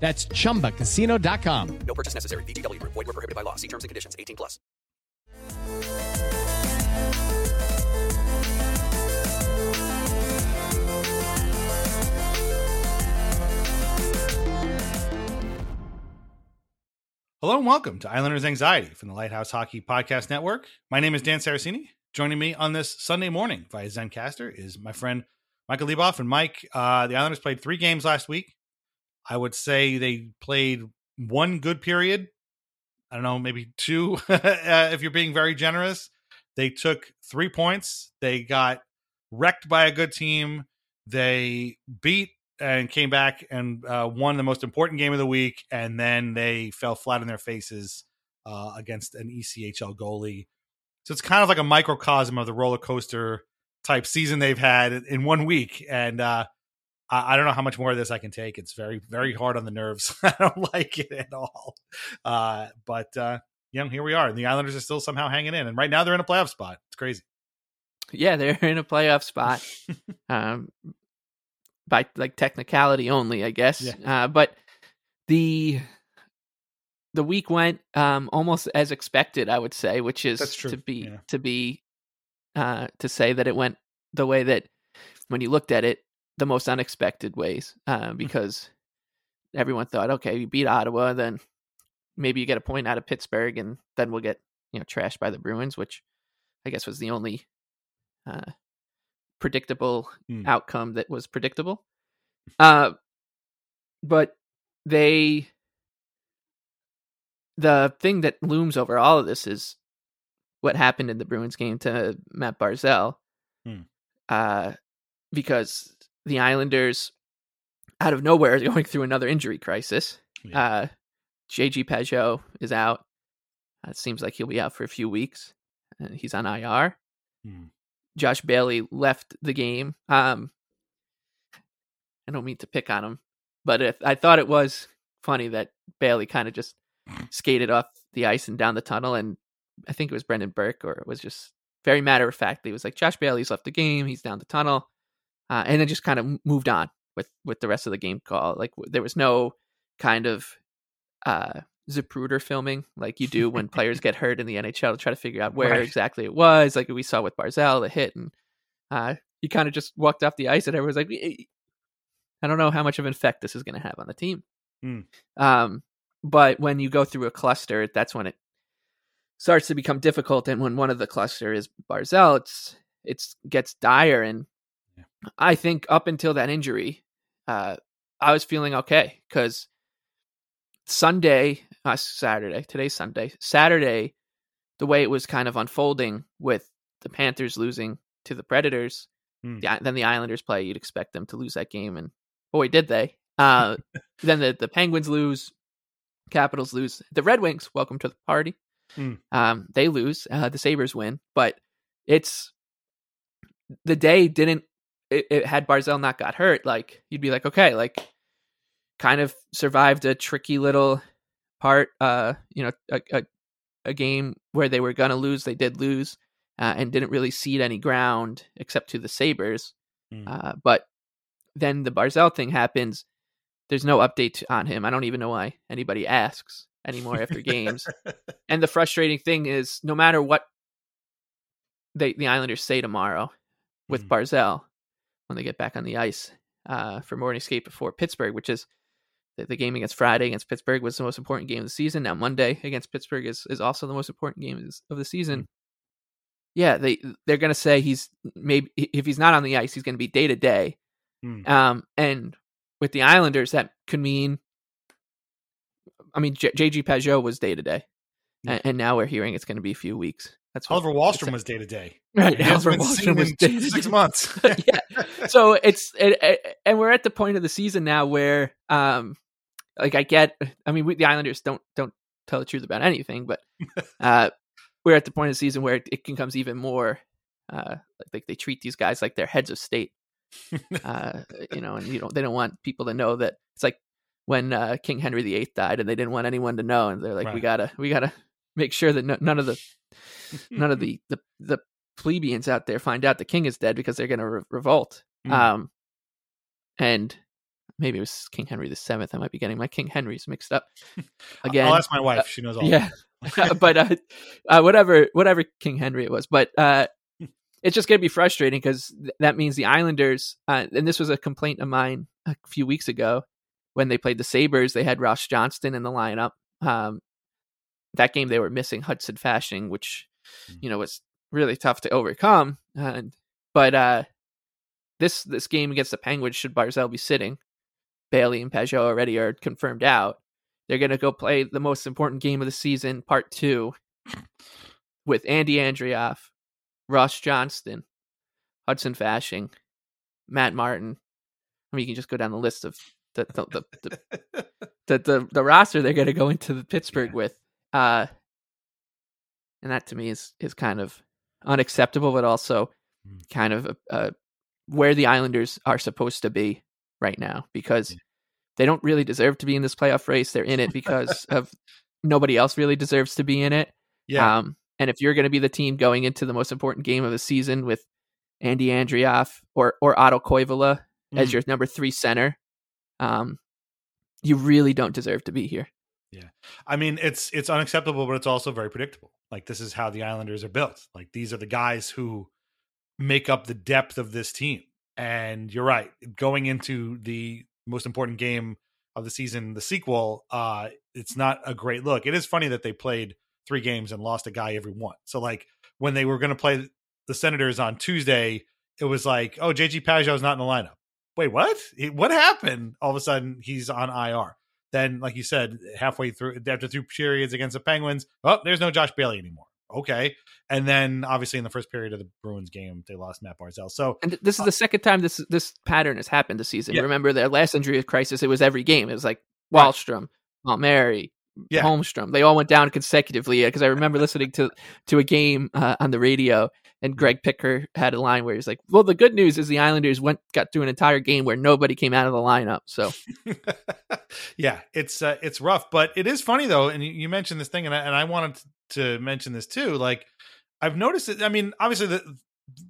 That's chumbacasino.com. No purchase necessary. VGW Group. Void were prohibited by law. See terms and conditions. 18 plus. Hello and welcome to Islanders Anxiety from the Lighthouse Hockey Podcast Network. My name is Dan Saraceni. Joining me on this Sunday morning via Zencastr is my friend Michael Leboff. And Mike, uh, the Islanders played three games last week. I would say they played one good period. I don't know, maybe two, uh, if you're being very generous. They took three points. They got wrecked by a good team. They beat and came back and uh, won the most important game of the week, and then they fell flat in their faces uh, against an ECHL goalie. So it's kind of like a microcosm of the roller coaster type season they've had in one week, and uh, I, I don't know how much more of this I can take. It's very, very hard on the nerves. I don't like it at all. Uh, but uh, you know, here we are, and the Islanders are still somehow hanging in, and right now they're in a playoff spot. It's crazy. Yeah, they're in a playoff spot. um, by like technicality only, I guess. Yeah. Uh, but the the week went um, almost as expected, I would say, which is to be yeah. to be uh, to say that it went the way that when you looked at it, the most unexpected ways, uh, because everyone thought, okay, you beat Ottawa, then maybe you get a point out of Pittsburgh, and then we'll get you know trashed by the Bruins, which I guess was the only uh, predictable Hmm. outcome that was predictable. Uh, but they, the thing that looms over all of this is what happened in the Bruins game to Matt Barzal. Hmm. Uh, because the Islanders, out of nowhere, going through another injury crisis. Yeah. Uh, JG Pageau is out. Uh, it seems like he'll be out for a few weeks. Uh, he's on IR. Hmm. Josh Bailey left the game. Um, I don't mean to pick on him, but if, I thought it was funny that Bailey kind of just skated off the ice and down the tunnel, and I think it was Brendan Burke, or it was just very matter of fact. He was like, "Josh Bailey's left the game. He's down the tunnel," uh, and then just kind of moved on with with the rest of the game call. Like w- there was no kind of uh Zapruder filming like you do when players get hurt in the NHL to try to figure out where Right. exactly it was. Like we saw with Barzal, the hit, and uh, he kind of just walked off the ice, and everyone's like, "Eh, I don't know how much of an effect this is going to have on the team. Hmm. Um, but when you go through a cluster, that's when it starts to become difficult. And when one of the cluster is Barzal, it's it's gets dire. And. I think up until that injury, uh, I was feeling okay because Sunday, uh, Saturday, today's Sunday, Saturday, the way it was kind of unfolding with the Panthers losing to the Predators, Hmm. the, then the Islanders play, you'd expect them to lose that game. And boy, did they. Uh, then the, the Penguins lose, Capitals lose. The Red Wings, welcome to the party. Hmm. Um, they lose. Uh, the Sabres win. But it's the day didn't, it, it had Barzal not got hurt, like you'd be like, okay, like kind of survived a tricky little part. Uh, you know, a a, a game where they were gonna lose, they did lose, uh, and didn't really cede any ground except to the Sabres. Mm. Uh, but then the Barzal thing happens. There's no update on him. I don't even know why anybody asks anymore after games. And the frustrating thing is, no matter what they the Islanders say tomorrow with Mhm. Barzal when they get back on the ice uh, for morning skate before Pittsburgh, which is the, the game against Friday against Pittsburgh was the most important game of the season. Now Monday against Pittsburgh is, is also the most important game of the season. Yeah, they they're gonna say he's maybe if he's not on the ice, he's gonna be day to day. Hmm. Um, and with the Islanders, that could mean, I mean, J- JG Pageau was day to day, and and now we're hearing it's going to be a few weeks. That's Oliver Wahlstrom was day to day. Right, Oliver Wahlstrom was day to six months. Yeah. so it's it, it- and we're at the point of the season now where um like I get I mean we, the Islanders don't don't tell the truth about anything but uh we're at the point of the season where it, it becomes even more uh like, they treat these guys like they're heads of state uh you know and you know they don't want people to know that it's like when uh King Henry VIII died and they didn't want anyone to know and they're like we got to we got to make sure that no, none of the none of the the the plebeians out there find out the king is dead because they're going to re- revolt. Mm. Um, and maybe it was King Henry the Seventh. I might be getting my King Henrys mixed up again. I'll ask my wife. She knows all. yeah, but uh, uh, whatever whatever King Henry it was, but uh, it's just going to be frustrating because th- that means the Islanders. Uh, and this was a complaint of mine a few weeks ago when they played the Sabres. They had Ross Johnston in the lineup. Um, that game they were missing Hudson Fasching, which Mm. you know was really tough to overcome. And but uh, this this game against the Penguins, should Barzal be sitting, Bailey and Pageau already are confirmed out. They're gonna go play the most important game of the season, part two, with Andy Andreoff, Ross Johnston, Hudson Fasching, Matt Martin. I mean, you can just go down the list of the the the, the, the, the, the roster they're going to go into the Pittsburgh with. Uh, and that to me is is kind of unacceptable, but also Mm. kind of uh, where the Islanders are supposed to be right now because they don't really deserve to be in this playoff race. They're in it because of nobody else really deserves to be in it. Yeah. Um, and if you're going to be the team going into the most important game of the season with Andy Andreoff or or Otto Koivula as Mm. your number three center, um, you really don't deserve to be here. I mean, it's it's unacceptable, but it's also very predictable. Like this is how the Islanders are built. Like these are the guys who make up the depth of this team. And you're right, going into the most important game of the season, the sequel, uh, it's not a great look. It is funny that they played three games and lost a guy every one. So like when they were going to play the Senators on Tuesday, it was like, oh, JG Pageau's not in the lineup. Wait, what? What happened? All of a sudden, he's on IR. Then, like you said, halfway through, after two periods against the Penguins, oh, there's no Josh Bailey anymore. Okay. And then, obviously, in the first period of the Bruins game, they lost Matt Barzal. So, And this is the second time this this pattern has happened this season. Yeah. Remember their last injury crisis? It was every game. It was like. Wahlstrom, Mary, Yeah. Holmstrom. They all went down consecutively because I remember listening to to a game uh, on the radio, and Greg Picker had a line where he's like, "Well, the good news is the Islanders went got through an entire game where nobody came out of the lineup." So yeah, it's uh, it's rough, but it is funny though. And you, mentioned this thing, and I, and I wanted to mention this too. Like I've noticed it. I mean, obviously the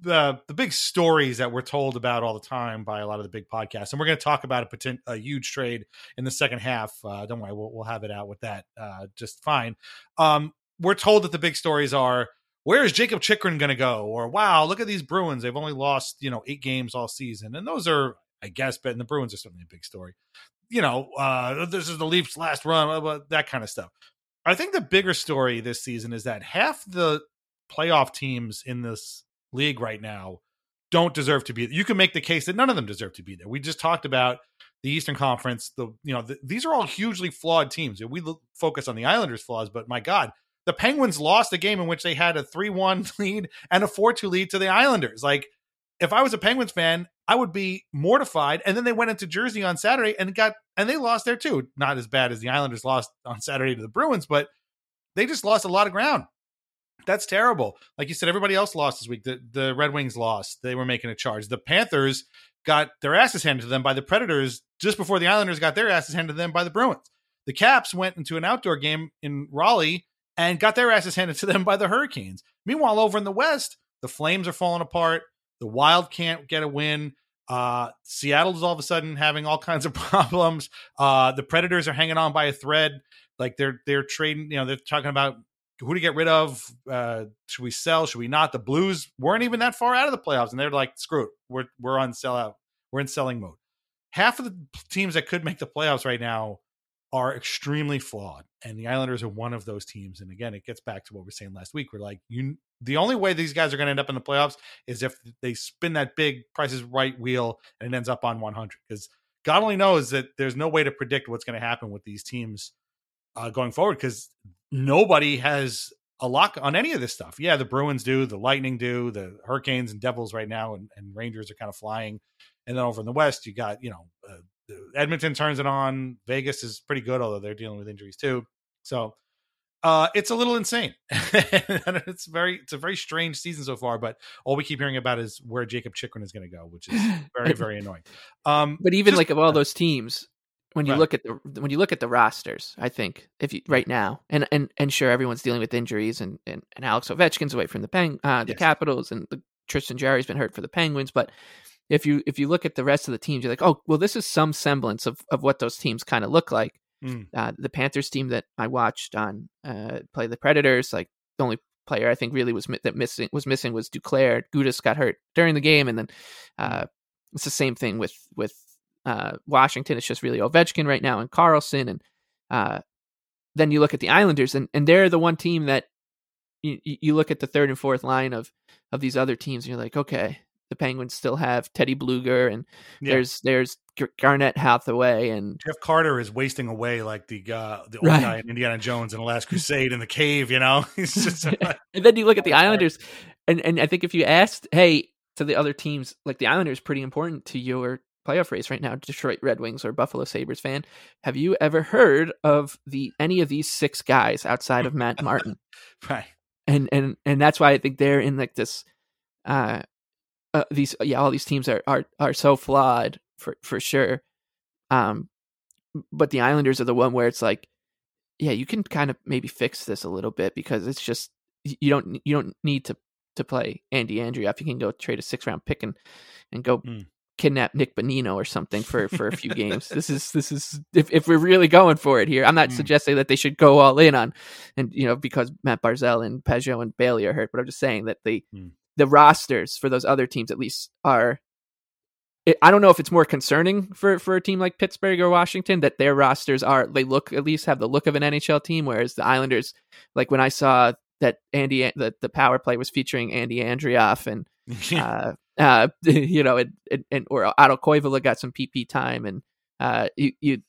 the the big stories that we're told about all the time by a lot of the big podcasts, and we're going to talk about a potent, a huge trade in the second half. Uh, don't worry, we'll we'll have it out with that uh, just fine. Um, we're told that the big stories are where is Jakob Chychrun going to go? Or wow, look at these Bruins. They've only lost, you know, eight games all season. And those are, I guess, but the Bruins are certainly a big story. You know, uh, this is the Leafs' last run, blah, blah, that kind of stuff. I think the bigger story this season is that half the playoff teams in this league right now don't deserve to be. You can make the case that none of them deserve to be there. We just talked about the Eastern Conference. The you know the, these are all hugely flawed teams. We look, focus on the Islanders' flaws, but my God, the Penguins lost a game in which they had a three-one lead and a four-two lead to the Islanders. Like, if I was a Penguins fan, I would be mortified. And then they went into Jersey on Saturday and got and they lost there too. Not as bad as the Islanders lost on Saturday to the Bruins, but they just lost a lot of ground. That's terrible. Like you said, everybody else lost this week. The the Red Wings lost. They were making a charge. The Panthers got their asses handed to them by the Predators just before the Islanders got their asses handed to them by the Bruins. The Caps went into an outdoor game in Raleigh and got their asses handed to them by the Hurricanes. Meanwhile, over in the West, the Flames are falling apart. The Wild can't get a win. Uh, Seattle is all of a sudden having all kinds of problems. Uh, the Predators are hanging on by a thread. Like they're they're trading. You know, they're talking about who to get rid of. Uh, should we sell? Should we not? The Blues weren't even that far out of the playoffs, and they're like, screw it. We're we're on sellout. We're in selling mode. Half of the teams that could make the playoffs right now are extremely flawed, and the Islanders are one of those teams. And again, it gets back to what we were saying last week. We're like, you, the only way these guys are going to end up in the playoffs is if they spin that big Prices Right wheel and it ends up on 100. Because God only knows that there's no way to predict what's going to happen with these teams uh, going forward. Because nobody has a lock on any of this stuff. Yeah, the Bruins do, the Lightning do, the Hurricanes and Devils right now, and, and Rangers are kind of flying. And then over in the West, you got you know Edmonton turns it on. Vegas is pretty good, although they're dealing with injuries too. So uh, it's a little insane. it's very it's a very strange season so far. But all we keep hearing about is where Jakob Chychrun is going to go, which is very very annoying. Um, but even just- like of all those teams, when you Right. look at the when you look at the rosters, I think if you right now, and and and sure, everyone's dealing with injuries, and and, and Alex Ovechkin's away from the Peng, uh, the Yes. Capitals, and the, Tristan Jarry's been hurt for the Penguins, but. If you if you look at the rest of the teams, you're like, oh, well, this is some semblance of, of what those teams kind of look like. Mm. Uh, the Panthers team that I watched on uh, play the Predators, like the only player I think really was mi- that missing was missing was Duclair. Gudas got hurt during the game, and then uh, it's the same thing with with uh, Washington. It's just really Ovechkin right now and Carlson, and uh, then you look at the Islanders, and, and they're the one team that you, you look at the third and fourth line of of these other teams, and you're like, okay, the Penguins still have Teddy Blueger, and Yeah. there's there's Gar- Garnet Hathaway, and Jeff Carter is wasting away like the uh, the old Right. guy in Indiana Jones in the Last Crusade in the cave. You know, and then you look at the Islanders, and and I think if you asked, hey, to the other teams, like the Islanders, pretty important to your playoff race right now, Detroit Red Wings or Buffalo Sabres fan. Have you ever heard of the any of these six guys outside of Matt Martin? right. and and and that's why I think they're in like this. Uh, uh, these yeah, all these teams are are are so flawed for for sure. Um, but the Islanders are the one where it's like, yeah, you can kind of maybe fix this a little bit because it's just you don't you don't need to to play Andy Andreoff. You can go trade a six round pick and and go Mm. kidnap Nick Bonino or something for for a few games. This is this is if if we're really going for it here. I'm not Mm. suggesting that they should go all in on and you know because Matt Barzal and Pageau and Bailey are hurt, but I'm just saying that the Mm. The rosters for those other teams at least are. I don't know if it's more concerning for for a team like Pittsburgh or Washington that their rosters are they look at least have the look of an NHL team, whereas the Islanders, like when I saw that Andy the the power play was featuring Andy Andreoff and uh, uh, you know, and, and, and or Otto Koivula got some PP time, and uh, you you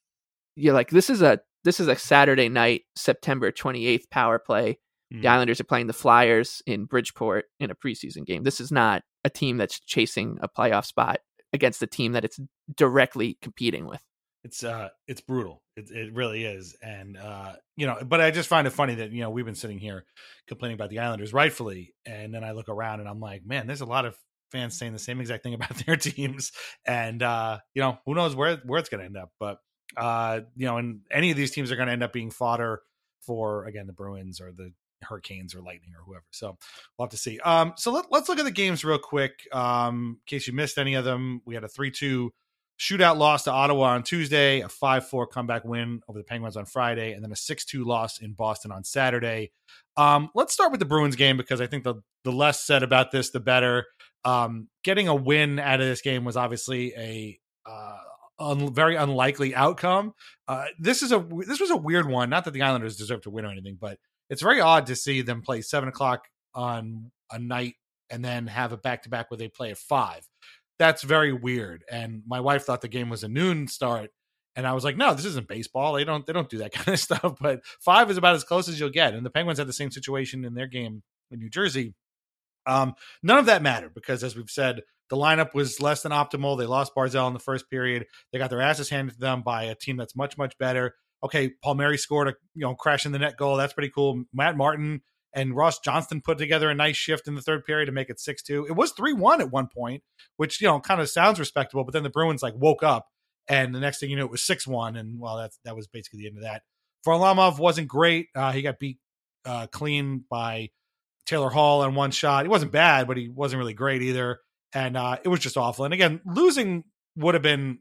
you're like, this is a this is a Saturday night, September 28th power play. Mm. The Islanders are playing the Flyers in Bridgeport in a preseason game. This is not a team that's chasing a playoff spot against a team that it's directly competing with. it's uh it's brutal it, it really is and uh you know but i just find it funny that you know we've been sitting here complaining about the islanders rightfully and then i look around and i'm like man there's a lot of fans saying the same exact thing about their teams and uh you know who knows where where it's going to end up but uh you know and any of these teams are going to end up being fodder for again the bruins or the hurricanes or lightning or whoever so we'll have to see um so let, let's look at the games real quick um in case you missed any of them we had a 3-2 shootout loss to Ottawa on Tuesday, a 5 4 comeback win over the Penguins on Friday, and then a 6 2 loss in Boston on Saturday. Um, let's start with the Bruins game because I think the, the less said about this, the better. Um, getting a win out of this game was obviously a uh, un- very unlikely outcome. Uh, this is a this was a weird one. Not that the Islanders deserve to win or anything, but it's very odd to see them play seven o'clock on a night and then have a back to back where they play at five that's very weird. And my wife thought the game was a noon start. And I was like, no, this isn't baseball. They don't they don't do that kind of stuff. But five is about as close as you'll get. And the Penguins had the same situation in their game in New Jersey. Um, none of that mattered because, as we've said, the lineup was less than optimal. They lost Barzal in the first period. They got their asses handed to them by a team that's much much better. Okay, Paul Palmieri scored a you know crash in the net goal. That's pretty cool. Matt Martin and Ross Johnston put together a nice shift in the third period to make it 6 2. It was 3 1 at one point, which, you know, kind of sounds respectable, but then the Bruins like woke up and the next thing you know, it was 6 1. And well, that's, that was basically the end of that. Varlamov wasn't great. Uh, he got beat uh, clean by Taylor Hall on one shot. He wasn't bad, but he wasn't really great either. And uh, it was just awful. And again, losing would have been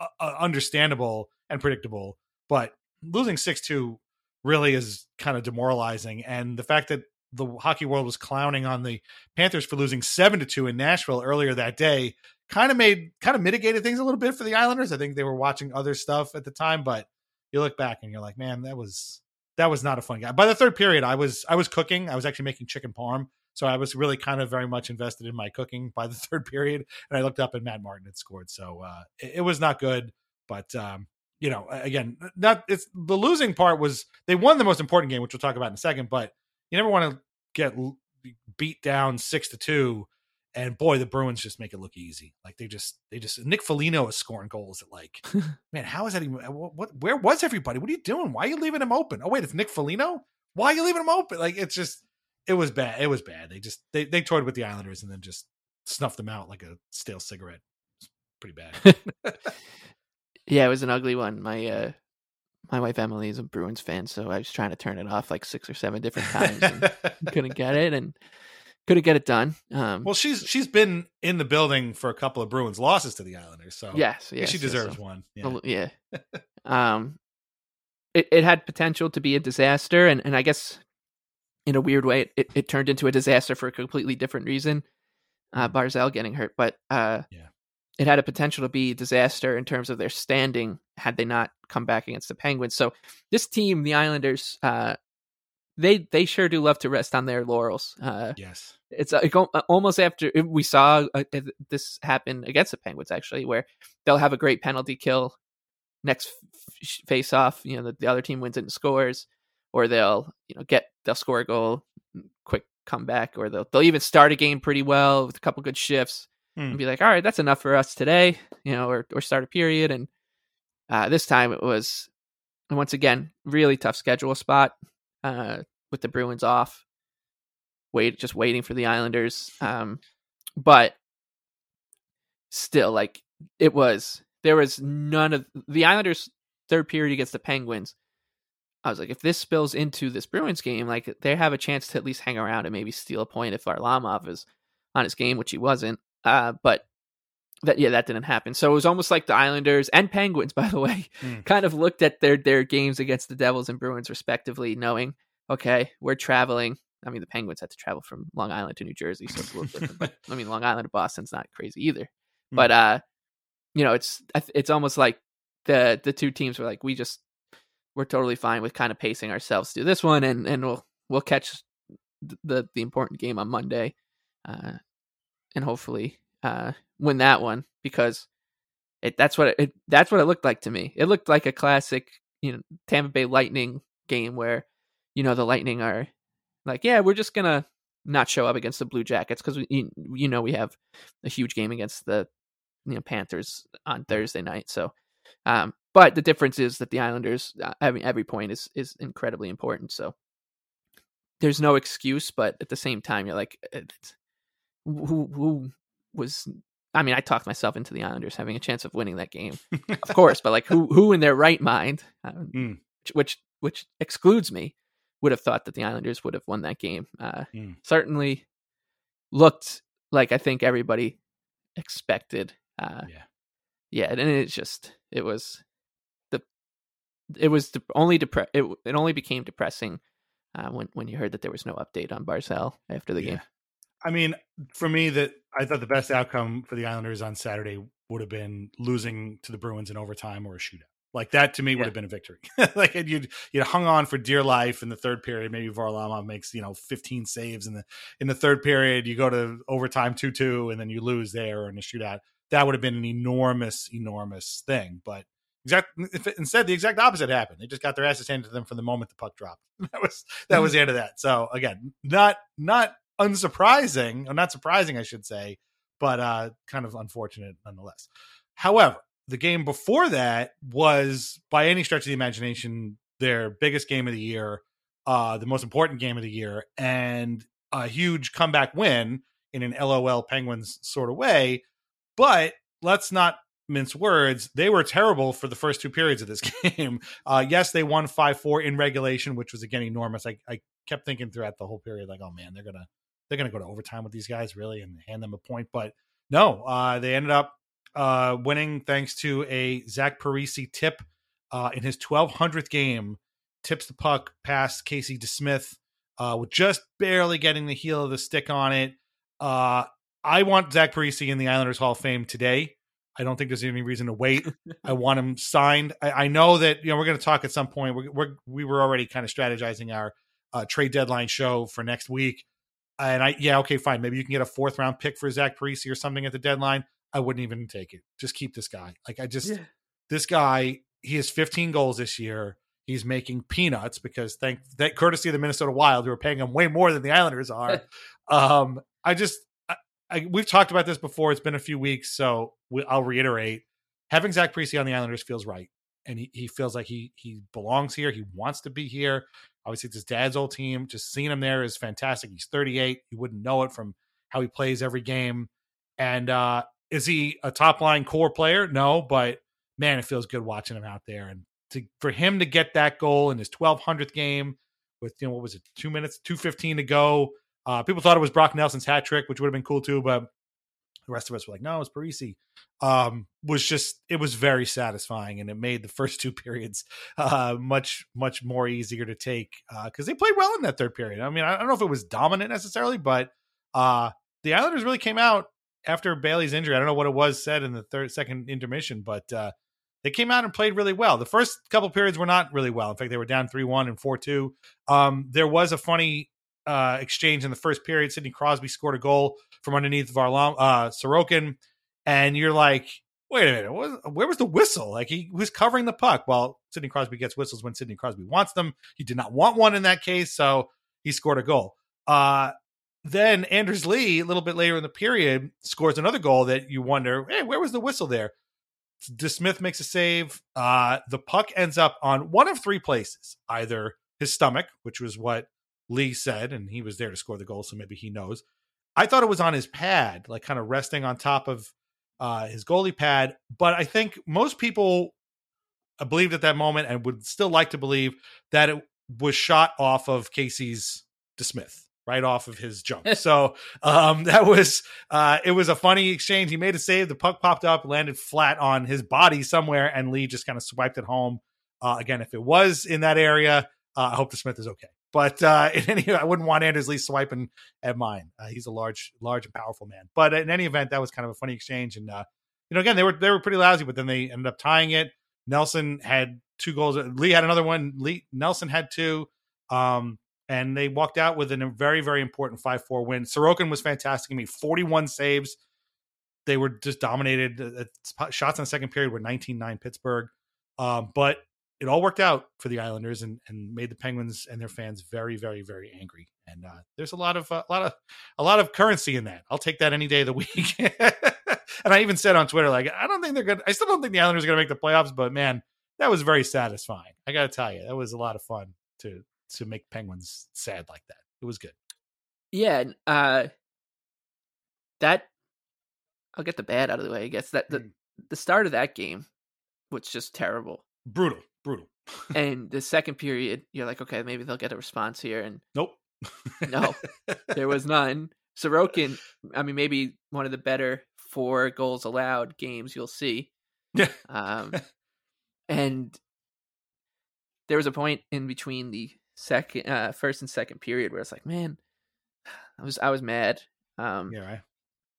uh, uh understandable and predictable, but losing 6 2 really is kind of demoralizing. And the fact that the hockey world was clowning on the Panthers for losing seven to two in Nashville earlier that day kind of made kind of mitigated things a little bit for the Islanders. I think they were watching other stuff at the time, but you look back and you're like, man, that was that was not a fun guy. By the third period, I was I was cooking. I was actually making chicken parm. So I was really kind of very much invested in my cooking by the third period. And I looked up and Matt Martin had scored. So uh, it, it was not good. But um, you know, again, not it's the losing part was they won the most important game, which we'll talk about in a second. But you never want to get beat down six to two. And boy, the Bruins just make it look easy. Like they just, they just. Nick Foligno is scoring goals at like, man, how is that even? Uh, what, what? Where was everybody? What are you doing? Why are you leaving him open? Oh wait, it's Nick Foligno. Why are you leaving him open? Like it's just, it was bad. It was bad. They just, they they toyed with the Islanders and then just snuffed them out like a stale cigarette. It's pretty bad. Yeah, it was an ugly one. My uh my wife Emily is a Bruins fan, so I was trying to turn it off like six or seven different times and couldn't get it and couldn't get it done. Um Well, she's she's been in the building for a couple of Bruins losses to the Islanders, so yes, yes she deserves so- one. Yeah. Yeah. um it, it had potential to be a disaster and, and I guess in a weird way it, it turned into a disaster for a completely different reason. Uh Barzal getting hurt, but uh Yeah. It had a potential to be disaster in terms of their standing had they not come back against the Penguins. So this team, the Islanders, uh, they they sure do love to rest on their laurels. Uh, Yes. it's uh, it go- almost after we saw uh, uh, this happen against the Penguins actually, where they'll have a great penalty kill next f- face off. You know, the, the other team wins it and scores, or they'll you know get they'll score a goal, quick comeback, or they'll they'll even start a game pretty well with a couple good shifts Hmm. and be like, all right, that's enough for us today, you know, or or start a period. And uh, this time it was once again really tough schedule spot uh, with the Bruins off. Wait, just waiting for the Islanders. Um, but still, like it was, there was none of the Islanders' third period against the Penguins. I was like, if this spills into this Bruins game, like they have a chance to at least hang around and maybe steal a point if Varlamov is on his game, which he wasn't. Uh, but that yeah, that didn't happen. So it was almost like the Islanders and Penguins, by the way, Hmm. kind of looked at their their games against the Devils and Bruins respectively, knowing okay, we're traveling. I mean, the Penguins had to travel from Long Island to New Jersey, so it's a little different. But I mean, Long Island to Boston's not crazy either. Hmm. But uh, you know, it's it's almost like the the two teams were like, we just we're totally fine with kind of pacing ourselves through this one, and and we'll we'll catch the the important game on Monday, uh, and hopefully uh win that one because it that's what it that's what it looked like to me. It looked like a classic, you know, Tampa Bay Lightning game where you know the Lightning are like, yeah, we're just gonna not show up against the Blue Jackets because you, you know we have a huge game against the you know Panthers on Thursday night. So, um, but the difference is that the Islanders, uh, I mean, every point is is incredibly important. So there's no excuse, but at the same time, you're like, who who was. I mean, I talked myself into the Islanders having a chance of winning that game, of course. But like, who who in their right mind, uh, Mm. which, which which excludes me, would have thought that the Islanders would have won that game. Uh, Mm. Certainly looked like I think everybody expected. Uh, Yeah. yeah, and it's just it was the it was de- only depre- it, it only became depressing uh, when when you heard that there was no update on Barzal after the Yeah. game. I mean, for me, that I thought the best outcome for the Islanders on Saturday would have been losing to the Bruins in overtime or a shootout. Like that to me would have been a victory. like you'd you'd hung on for dear life in the third period. Maybe Varlamov makes you know 15 saves in the in the third period. You go to overtime two two, and then you lose there or in a shootout. that would have been an enormous, enormous thing. But exact if it- instead the exact opposite happened. They just got their asses handed to them from the moment the puck dropped. That was that was the end of that. So again, not not unsurprising, or not surprising, I should say, but uh kind of unfortunate nonetheless. However, the game before that was by any stretch of the imagination their biggest game of the year, uh the most important game of the year, and a huge comeback win in an LOL Penguins sort of way. But let's not mince words. They were terrible for the first two periods of this game. Uh, yes, they won 5 4 in regulation, which was again enormous. I, I kept thinking throughout the whole period, like, oh man, they're going to. They're going to go to overtime with these guys, really, and hand them a point. But no, uh, they ended up uh, winning thanks to a Zach Parise tip uh, in his 1200th game. Tips the puck past Casey DeSmith uh, with just barely getting the heel of the stick on it. Uh, I want Zach Parise in the Islanders Hall of Fame today. I don't think there's any reason to wait. I want him signed. I, I know that you know we're going to talk at some point. We're, we're we were already kind of strategizing our uh, trade deadline show for next week, and I yeah okay fine maybe you can get a fourth round pick for Zach Parise or something at the deadline. I wouldn't even take it. Just keep this guy. Like I just this guy he has 15 goals this year. He's making peanuts because thank that courtesy of the Minnesota Wild, who are paying him way more than the Islanders are. um, I just I, I, we've talked about this before. It's been a few weeks, so we, I'll reiterate: having Zach Parise on the Islanders feels right, and he, he feels like he he belongs here. He wants to be here. Obviously, it's his dad's old team. Just seeing him there is fantastic. He's 38. You wouldn't know it from how he plays every game. And uh, is he a top line core player? No, but man, it feels good watching him out there. And to for him to get that goal in his 1200th game with you know what was it, two minutes, two fifteen to go. Uh, people thought it was Brock Nelson's hat trick, which would have been cool too, but the rest of us were like, no, it's Parise. Um, was just it was very satisfying, and it made the first two periods uh, much much more easier to take because they played well in that third period. I mean, I don't know if it was dominant necessarily, but uh, the Islanders really came out after Bailey's injury. I don't know what it was said in the third second intermission, but uh, they came out and played really well. The first couple periods were not really well. In fact, they were down three one and four two. Um, there was a funny uh, exchange in the first period. Sidney Crosby scored a goal from underneath Varlam uh, Sorokin, and you're like, wait a minute, where was the whistle? Like he was covering the puck. Well, Sidney Crosby gets whistles when Sidney Crosby wants them. He did not want one in that case, so he scored a goal. Uh, then Anders Lee, a little bit later in the period, scores another goal that you wonder, hey, where was the whistle there? DeSmith makes a save. Uh, the puck ends up on one of three places either his stomach, which was what Lee said, and he was there to score the goal, so maybe he knows. I thought it was on his pad, like kind of resting on top of uh, his goalie pad. But I think most people believed at that moment and would still like to believe that it was shot off of Casey's DeSmith right off of his jump. so um, that was uh, it was a funny exchange. He made a save. The puck popped up, landed flat on his body somewhere, and Lee just kind of swiped it home. Uh, again, if it was in that area, uh, I hope DeSmith is okay. But uh, in any, I wouldn't want Anders Lee swiping at mine. Uh, he's a large, large and powerful man. But in any event, that was kind of a funny exchange. And uh, you know, again, they were they were pretty lousy, but then they ended up tying it. Nelson had two goals. Lee had another one. Lee Nelson had two. Um, and they walked out with a very, very important 5 4 win. Sorokin was fantastic. He made 41 saves. They were just dominated. Uh, shots in the second period were 19 9 Pittsburgh. Um, but it all worked out for the Islanders and, and made the Penguins and their fans very, very, very angry. And uh, there's a lot of uh, a lot of a lot of currency in that. I'll take that any day of the week. and I even said on Twitter, like, I don't think they're good. I still don't think the Islanders are going to make the playoffs, but man, that was very satisfying. I got to tell you, that was a lot of fun to to make Penguins sad like that. It was good. Yeah, uh that I'll get the bad out of the way, I guess. That the the start of that game was just terrible. Brutal, brutal. and the second period, you're like, okay, maybe they'll get a response here and Nope. no. There was none. Sorokin, I mean maybe one of the better four goals allowed games you'll see. Yeah. Um and there was a point in between the second uh first and second period where it's like man i was i was mad um yeah right.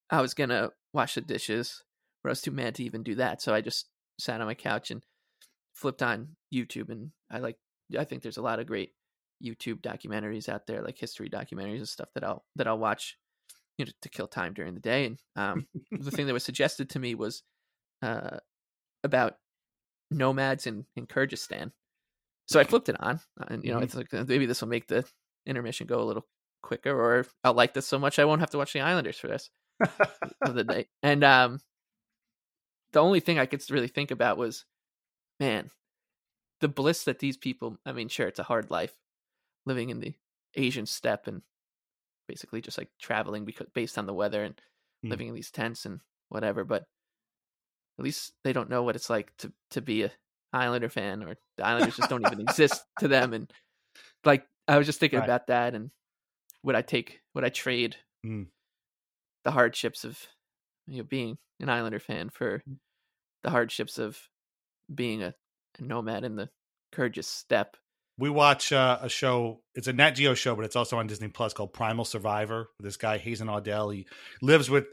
i was gonna wash the dishes but i was too mad to even do that so i just sat on my couch and flipped on youtube and i like i think there's a lot of great youtube documentaries out there like history documentaries and stuff that i'll that i'll watch you know to kill time during the day. And um, the thing that was suggested to me was uh, about nomads in in Kyrgyzstan. So I flipped it on, and you know, Mhm. it's like uh, maybe this will make the intermission go a little quicker, or I'll like this so much I won't have to watch the Islanders for this of the day. And um, the only thing I could really think about was, man, the bliss that these people. I mean, sure, it's a hard life living in the Asian steppe and basically just like traveling because based on the weather and Mm. living in these tents and whatever. But at least they don't know what it's like to to be a Islander fan, or the Islanders just don't even exist to them. And like, I was just thinking Right. about that, and would I take, would I trade Mm. the hardships of you know being an Islander fan for Mm. the hardships of being a, a nomad in the Kyrgyz steppe? we watch uh, a show. It's a Nat Geo show, but it's also on Disney Plus called Primal Survivor. This guy Hazen Audel, he lives with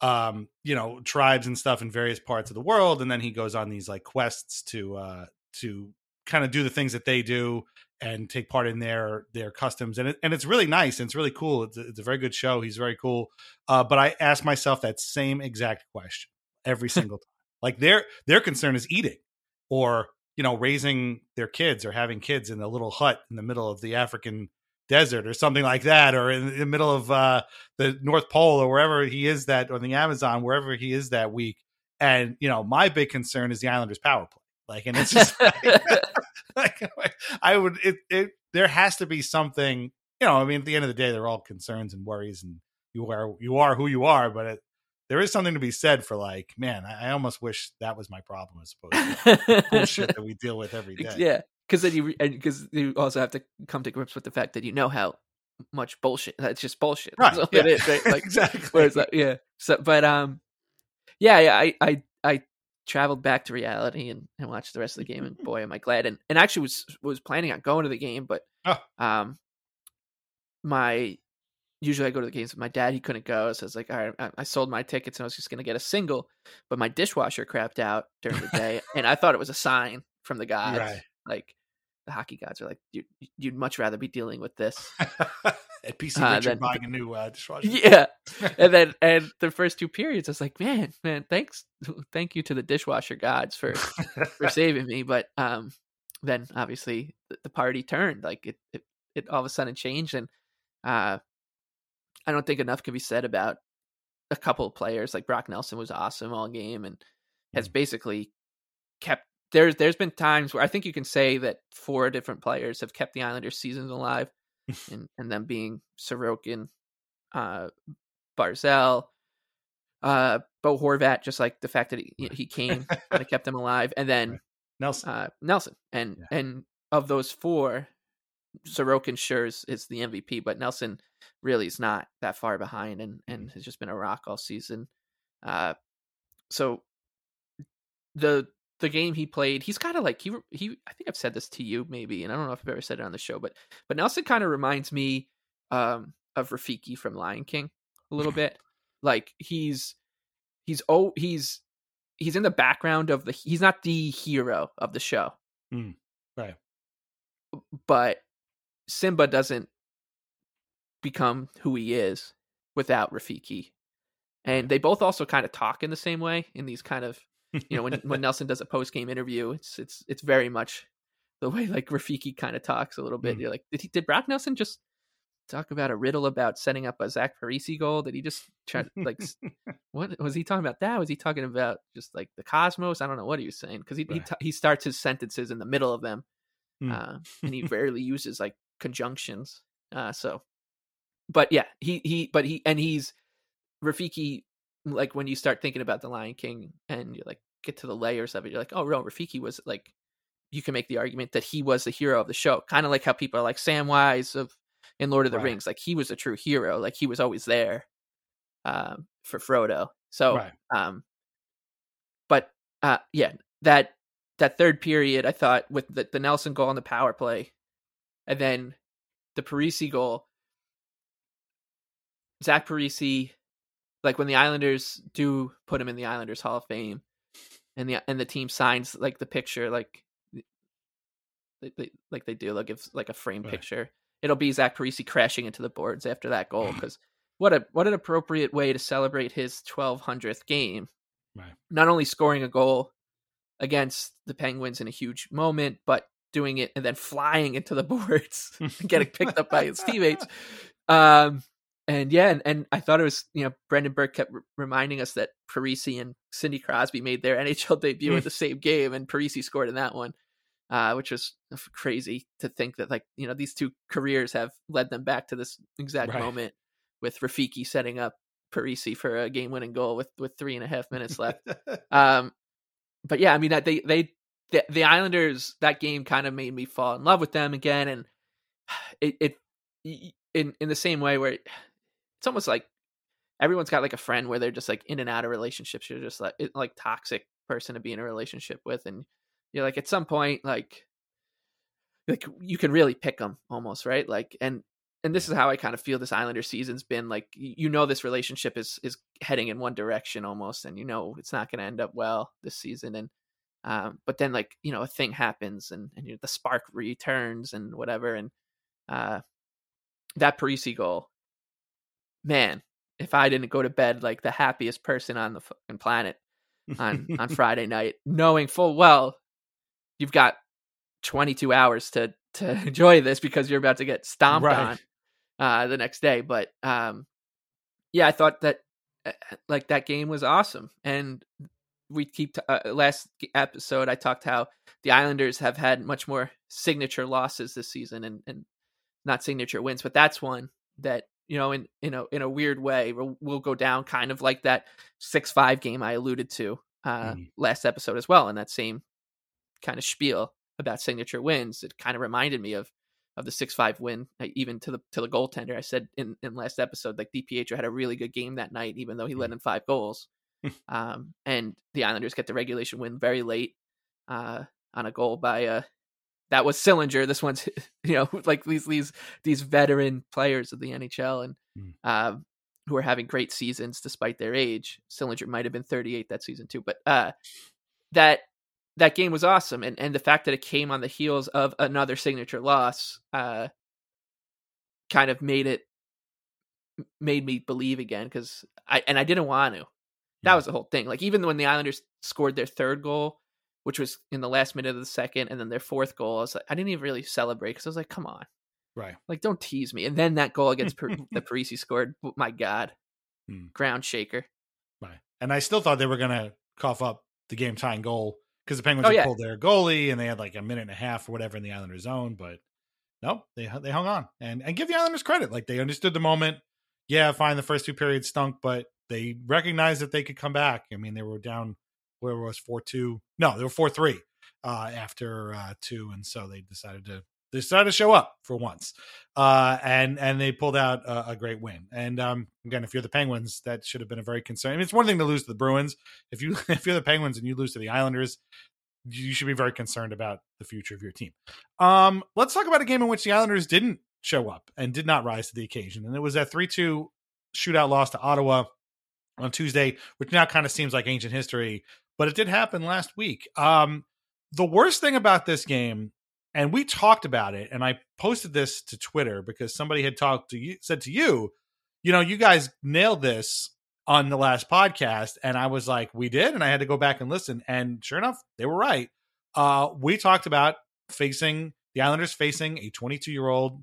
um, you know tribes and stuff in various parts of the world, and then he goes on these like quests to uh, to kind of do the things that they do and take part in their their customs and it, and it's really nice and it's really cool it's a, it's a very good show he's very cool uh, but i ask myself that same exact question every single time like their their concern is eating or you know raising their kids or having kids in a little hut in the middle of the african desert or something like that or in the middle of uh, the north pole or wherever he is that or the amazon wherever he is that week and you know my big concern is the islanders power play like and it's just like, I would it, it there has to be something you know I mean at the end of the day they're all concerns and worries and you are you are who you are but it, there is something to be said for like man I, I almost wish that was my problem as opposed to bullshit that we deal with every day Yeah, because then you because you also have to come to grips with the fact that you know how much bullshit that's just bullshit. right That's yeah. it is, right? Like exactly whereas like, yeah. So but um yeah, yeah, I I I traveled back to reality and, and watched the rest of the game and boy am I glad and, and actually was was planning on going to the game but Oh. um my usually I go to the games with my dad he couldn't go so I was like all right I, I sold my tickets and I was just gonna get a single but my dishwasher crapped out during the day and I thought it was a sign from the gods. Right. like the hockey gods are like you'd, you'd much rather be dealing with this. At PC Uh, Richard then- buying a new uh, dishwasher. Yeah and then and the first two periods i was like man man thanks thank you to the dishwasher gods for for saving me but um then obviously the, the party turned like it, it it all of a sudden changed and uh i don't think enough can be said about a couple of players like brock nelson was awesome all game and has basically kept there's there's been times where i think you can say that four different players have kept the islanders seasons alive and and them being sorokin uh barzal uh bo horvat just like the fact that he he came and kept them alive and then Nelson. uh, Nelson, and Yeah. and of those four, Sorokin sure is, is the MVP, but Nelson really is not that far behind, and and has just been a rock all season. Uh, so the the game he played, he's kind of like he he. I think I've said this to you maybe, and I don't know if I've ever said it on the show, but but Nelson kind of reminds me um of Rafiki from Lion King a little bit. Like he's he's oh he's he's in the background of the he's not the hero of the show Mm, right. but simba doesn't become who he is without rafiki. And they both also kind of talk in the same way in these kind of you know when when nelson does a post-game interview it's it's it's very much the way like rafiki kind of talks a little bit. Mm. you're like did he did brock nelson just talk about a riddle about setting up a zach parise goal? Did he just try to like what was he talking about that? Was he talking about just like the cosmos? I don't know what he was saying. Because he he, Right. t- he starts his sentences in the middle of them Hmm. uh, and he rarely uses like conjunctions uh so but yeah he he but he and he's rafiki like when you start thinking about the lion king and you like get to the layers of it you're like oh no rafiki was like you can make the argument that he was the hero of the show kind of like how people are like samwise of in lord of the Right. rings like he was a true hero like he was always there um for frodo so Right. um but uh yeah that that third period i thought with the, the nelson goal on the power play and then the parise goal zach parise like when the islanders do put him in the islanders hall of fame and the and the team signs like the picture like they, they, like they do they'll give like a frame Right. picture it'll be zach parise crashing into the boards after that goal because what a what an appropriate way to celebrate his 1200th game. Right. Not only scoring a goal against the Penguins in a huge moment, but doing it and then flying into the boards and getting picked up by his teammates. Um, and yeah, and, and I thought it was you know Brendan Burke kept r- reminding us that Parise and Cindy Crosby made their NHL debut in the same game, and Parise scored in that one, uh, which was crazy to think that like you know these two careers have led them back to this exact Right. moment with Rafiki setting up Parise for a game-winning goal with with three and a half minutes left. Um, but yeah, I mean, they they the, the Islanders that game kind of made me fall in love with them again, and it it in in the same way where it's almost like everyone's got like a friend where they're just like in and out of relationships. You're just like it, like toxic person to be in a relationship with, and you're like at some point like like you can really pick them almost right like and and this is how I kind of feel this Islander season's been like you know this relationship is is heading in one direction almost and you know it's not going to end up well this season and um but then like you know a thing happens and and you the spark returns and whatever and uh that Parise goal man if I didn't go to bed like the happiest person on the fucking planet on on Friday night knowing full well you've got 22 hours to to enjoy this because you're about to get stomped Right. on uh the next day but um yeah i thought that uh, like that game was awesome and we keep t- uh, last episode i talked how the islanders have had much more signature losses this season and and not signature wins but that's one that you know in in a in a weird way will, will go down kind of like that 6-5 game i alluded to uh Mhm. last episode as well in that same kind of spiel about signature wins it kind of reminded me of of the six five win, even to the to the goaltender. I said in in last episode, like DiPietro had a really good game that night, even though he let in five goals. Um, and the Islanders get the regulation win very late uh, on a goal by uh, that was Sillinger. This one's you know like these these these veteran players of the NHL and Mm. um, who are having great seasons despite their age. Sillinger might have been 38 that season too, but uh, that that game was awesome, and and the fact that it came on the heels of another signature loss, uh, kind of made it made me believe again because I and I didn't want to. That was the whole thing. Like even when the Islanders scored their third goal, which was in the last minute of the second, and then their fourth goal, I was like, I didn't even really celebrate because I was like, come on, right. like don't tease me. And then that goal against per- the Parise scored. oh My God, Hmm. ground shaker. Right. And I still thought they were going to cough up the game tying goal because the Penguins Oh, had yeah. pulled their goalie and they had like a minute and a half or whatever in the Islanders zone. But nope, they they hung on and and give the Islanders credit. Like they understood the moment. Yeah, fine. The first two periods stunk, but they recognized that they could come back. I mean, they were down where was four two. No, they were four three uh, after uh, two, and so they decided to they decided to show up for once, uh, and and they pulled out a, a great win. And um, again, if you're the Penguins, that should have been a very concern. I mean, it's one thing to lose to the Bruins. If you if you're the Penguins and you lose to the Islanders, you should be very concerned about the future of your team. Um, let's talk about a game in which the Islanders didn't show up and did not rise to the occasion, and it was that three two shootout loss to Ottawa on Tuesday, which now kind of seems like ancient history, but it did happen last week. Um, the worst thing about this game, and we talked about it, and I posted this to Twitter because somebody had talked to you, said to you, you know, you guys nailed this on the last podcast, and I was like, we did, and I had to go back and listen, and sure enough, they were right. Uh, we talked about facing the Islanders facing a 22 year old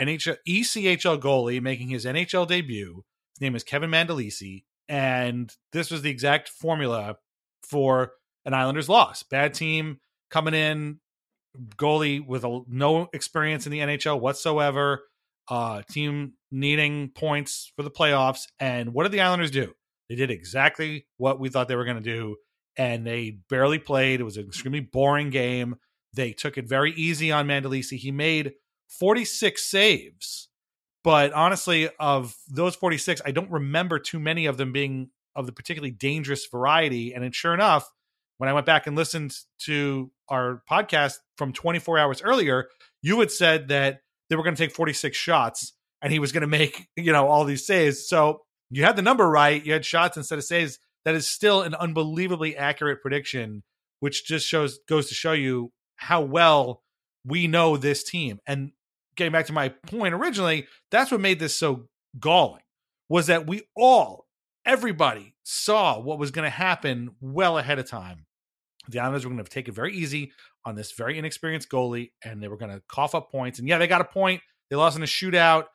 NHL ECHL goalie making his NHL debut. His name is Kevin Mandolese, and this was the exact formula for an Islanders loss. Bad team coming in, goalie with a, no experience in the NHL whatsoever. Uh, team needing points for the playoffs, and what did the Islanders do? They did exactly what we thought they were going to do, and they barely played. It was an extremely boring game. They took it very easy on Mandolese. He made 46 saves. But honestly, of those 46, I don't remember too many of them being of the particularly dangerous variety. And sure enough, when I went back and listened to our podcast from 24 hours earlier, you had said that they were going to take 46 shots and he was going to make, you know, all these saves. So you had the number right. You had shots instead of saves. That is still an unbelievably accurate prediction, which just shows goes to show you how well we know this team. And getting back to my point originally, that's what made this so galling was that we all, everybody, saw what was going to happen well ahead of time. The Islanders were going to take it very easy on this very inexperienced goalie, and they were going to cough up points. And yeah, they got a point. They lost in a shootout.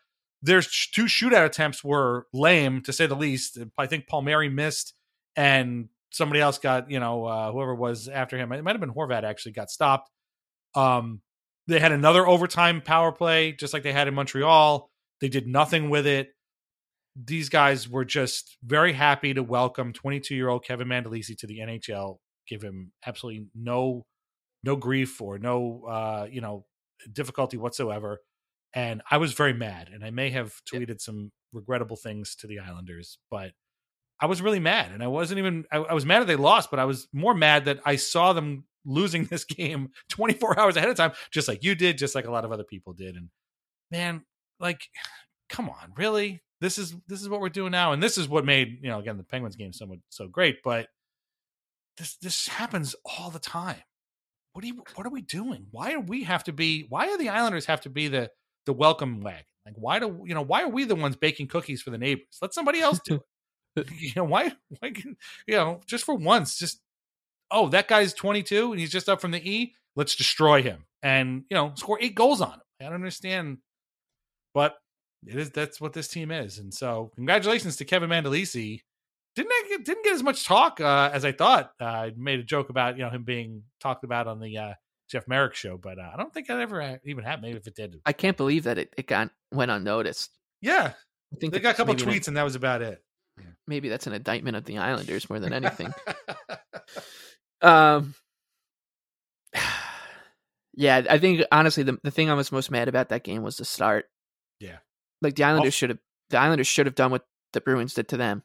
Their two shootout attempts were lame, to say the least. I think Palmieri missed, and somebody else got, you know, uh, whoever was after him. It might have been Horvat actually got stopped. Um, they had another overtime power play, just like they had in Montreal. They did nothing with it. These guys were just very happy to welcome 22 year old Kevin Mandolese to the NHL. Give him absolutely no no grief or no uh, you know difficulty whatsoever. And I was very mad, and I may have tweeted some regrettable things to the Islanders, but I was really mad, and I wasn't even. I, I was mad that they lost, but I was more mad that I saw them losing this game 24 hours ahead of time, just like you did, just like a lot of other people did. And man, like, come on, really? This is this is what we're doing now, and this is what made you know again the Penguins game so so great. But this this happens all the time. What do you what are we doing? Why do we have to be? Why do the Islanders have to be the the welcome wagon? Like why do you know why are we the ones baking cookies for the neighbors? Let somebody else do it. you know why why you know just for once just oh, that guy's 22 and he's just up from the E. Let's destroy him and you know score eight goals on him. I don't understand, but it is that's what this team is. And so, congratulations to Kevin Mandolese. Didn't I get, didn't get as much talk uh, as I thought. Uh, I made a joke about you know him being talked about on the uh, Jeff Marek show, but uh, I don't think that ever even happened. Maybe if it did, I can't believe that it, it got went unnoticed. Yeah, I think they got a couple tweets, an- and that was about it. maybe that's an indictment of the Islanders more than anything. Um, yeah, I think honestly, the the thing I was most mad about that game was the start. Yeah. Like the Islanders should have, the Islanders should have done what the Bruins did to them.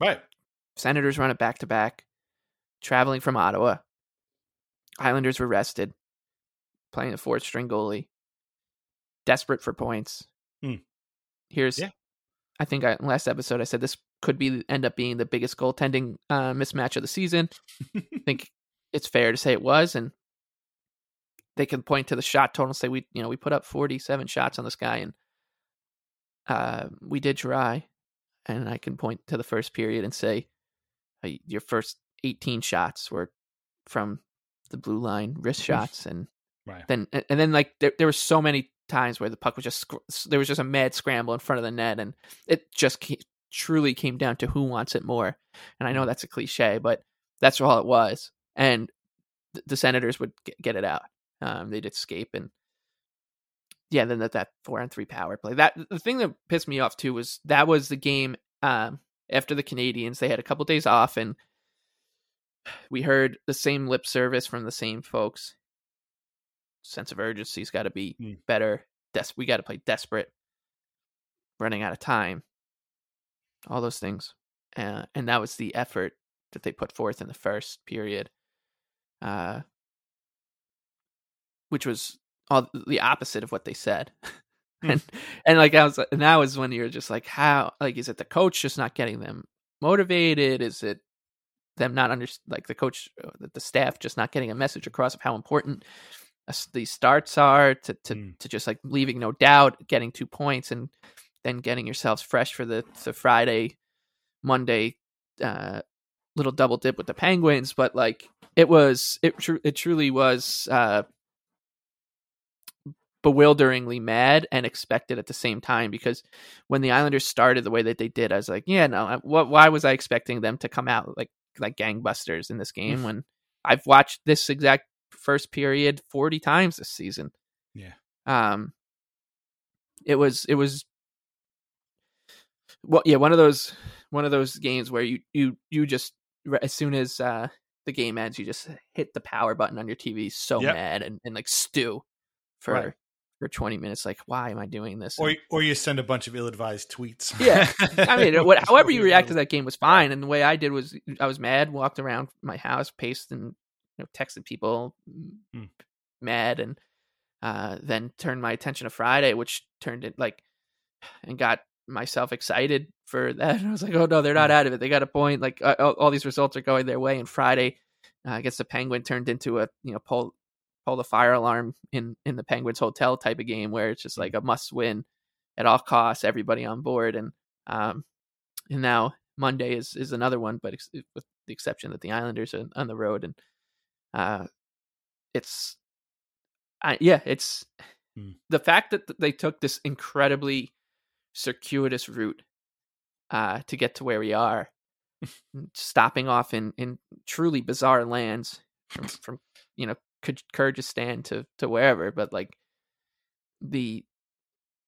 right. Senators run it back to back, traveling from Ottawa. Islanders were rested, playing a fourth string goalie, desperate for points. Hmm. Here's, Yeah. I think I, last episode I said this could be end up being the biggest goaltending uh, mismatch of the season. I think it's fair to say it was, and they can point to the shot total and say we, you know, we put up forty-seven shots on this guy, and uh, we did try. And I can point to the first period and say uh, your first eighteen shots were from the blue line wrist shots, and Right. then and then like there there were so many times where the puck was just there was just a mad scramble in front of the net, and it just ca- truly came down to who wants it more. And I know that's a cliche, but that's all it was. And th- the Senators would get, get it out. Um, they'd escape, and yeah, then that that four on three power play. That the thing that pissed me off too was that was the game um, after the Canadiens. They had a couple days off, and we heard the same lip service from the same folks. Sense of urgency's got to be Hmm. better. Des- we got to play desperate. Running out of time. All those things, uh, and that was the effort that they put forth in the first period, uh, which was all the opposite of what they said. Hmm. and and like I was, and that was when you're just like, how? Like, is it the coach just not getting them motivated? Is it them not under like the coach, uh, the staff just not getting a message across of how important these starts are to to Hmm. to just like leaving no doubt, getting two points, and then getting yourselves fresh for the the Friday, Monday, uh, little double dip with the Penguins. But like it was, it tru- it truly was. uh bewilderingly mad and expected at the same time because when the Islanders started the way that they did, I was like, yeah, no, what? Why was I expecting them to come out like like gangbusters in this game when I've watched this exact first period forty times this season? Yeah. Um, it was it was well, yeah, one of those one of those games where you you you just as soon as uh the game ends, you just hit the power button on your TV, so Yep. mad and, and like stew for Right. for twenty minutes. Like, why am I doing this? Or or you send a bunch of ill-advised tweets. yeah, I mean, what, however you react to that. game was fine. And the way I did was, I was mad, walked around my house, paced, and you know, texted people, m- Hmm. mad, and uh, then turned my attention to Friday, which turned it like, and got myself excited for that. And I was like, oh no, they're not out of it. They got a point. Like uh, all, all these results are going their way. And Friday, uh, I guess the Penguin turned into a you know pull pull the fire alarm in in the Penguins hotel type of game where it's just like a must win at all costs, everybody on board. And um, and now Monday is is another one, but ex- with the exception that the Islanders are on the road, and uh, it's, I, yeah, it's Hmm. the fact that they took this incredibly circuitous route uh, to get to where we are, stopping off in in truly bizarre lands from, from you know Kyrgy- Kyrgyzstan to to wherever, but like the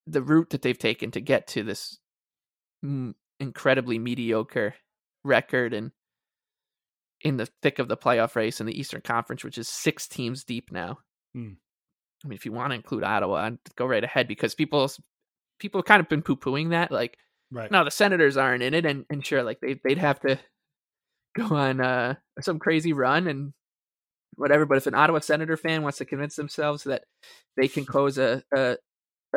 the route that they've taken to get to this mm, incredibly mediocre record and in the thick of the playoff race in the Eastern Conference, which is six teams deep now. Hmm. I mean, if you want to include Ottawa, I'd go right ahead because people people have kind of been poo pooing that. Like, Right. no, the Senators aren't in it, and, and sure, like they they'd have to go on uh, some crazy run and whatever. But if an Ottawa Senator fan wants to convince themselves that they can close a a,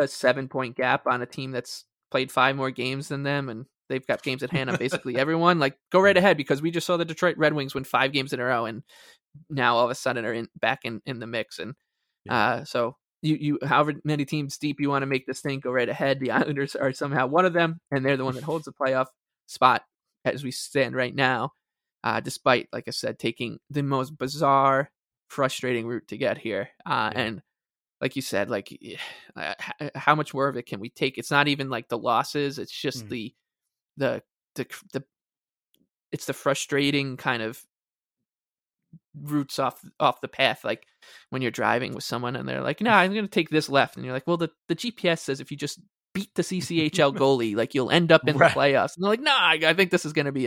a seven point gap on a team that's played five more games than them and they've got games at hand on basically everyone, like go right ahead because we just saw the Detroit Red Wings win five games in a row and now all of a sudden are in back in, in the mix and uh so you you however many teams deep you want to make this thing go right ahead. The Islanders are somehow one of them, and they're the one that holds the playoff spot as we stand right now. Uh, despite, like I said, taking the most bizarre, frustrating route to get here, uh, and like you said, like uh, how much more of it can we take? It's not even like the losses; it's just Mm. the the the the it's the frustrating kind of routes off off the path like when you're driving with someone and they're like no i'm going to take this left and you're like well the, the gps says if you just beat the ECHL goalie like you'll end up in Right. the playoffs and they're like no I, I think this is going to be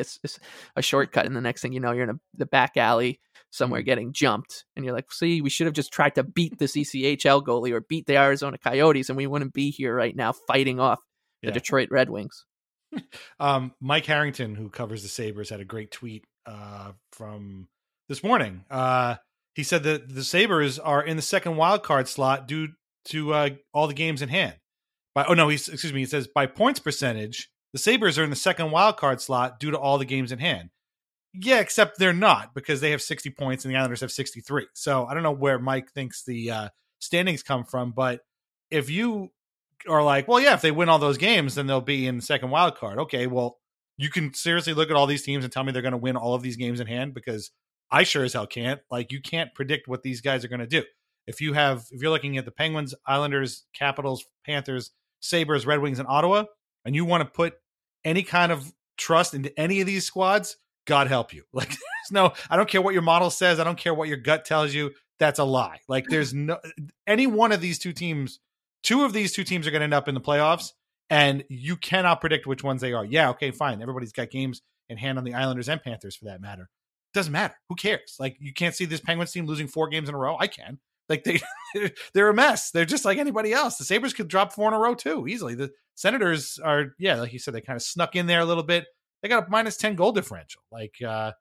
a shortcut and the next thing you know you're in a, the back alley somewhere Mm. getting jumped and you're like see we should have just tried to beat the ECHL goalie or beat the arizona coyotes and we wouldn't be here right now fighting off the Yeah. detroit red wings Um, Mike Harrington, who covers the Sabres, had a great tweet uh, from this morning. Uh, he said that the Sabres are in the second wild card slot due to uh, all the games in hand. By oh no, he's excuse me. He says by points percentage, the Sabres are in the second wild card slot due to all the games in hand. Yeah, except they're not because they have 60 points and the Islanders have 63. So I don't know where Mike thinks the uh, standings come from, but if you are like, well, yeah, if they win all those games, then they'll be in the second wild card. Okay, well, you can seriously look at all these teams and tell me they're going to win all of these games in hand because I sure as hell can't. Like, you can't predict what these guys are going to do. If you have, if you're looking at the Penguins, Islanders, Capitals, Panthers, Sabres, Red Wings, and Ottawa, and you want to put any kind of trust into any of these squads, God help you. Like, there's no, I don't care what your model says. I don't care what your gut tells you. That's a lie. Like, there's no, any one of these two teams two of these two teams are going to end up in the playoffs, and you cannot predict which ones they are. Yeah, okay, fine. Everybody's got games in hand on the Islanders and Panthers for that matter. Doesn't matter. Who cares? Like you can't see this Penguins team losing four games in a row. I can. Like they, they're a mess. They're just like anybody else. The Sabres could drop four in a row too easily. The Senators are, yeah, like you said, they kind of snuck in there a little bit. They got a minus ten goal differential. Like uh,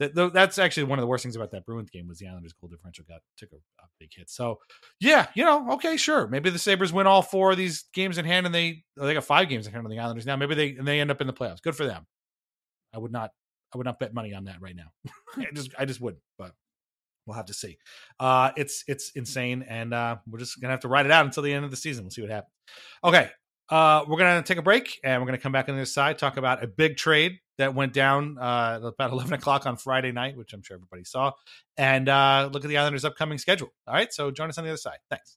that's actually one of the worst things about that Bruins game was the Islanders' goal differential got took a, a big hit. So yeah, you know, okay, sure. Maybe the Sabres win all four of these games in hand and they they got five games in hand on the Islanders now. Maybe they and they end up in the playoffs. Good for them. I would not I would not bet money on that right now. I just I just wouldn't, but we'll have to see. Uh it's it's insane and uh we're just gonna have to ride it out until the end of the season. We'll see what happens. Okay. Uh, we're gonna take a break and we're gonna come back on the other side, talk about a big trade that went down uh, about eleven o'clock on Friday night, which I'm sure everybody saw, and uh, look at the Islanders' upcoming schedule. All right, so join us on the other side. Thanks.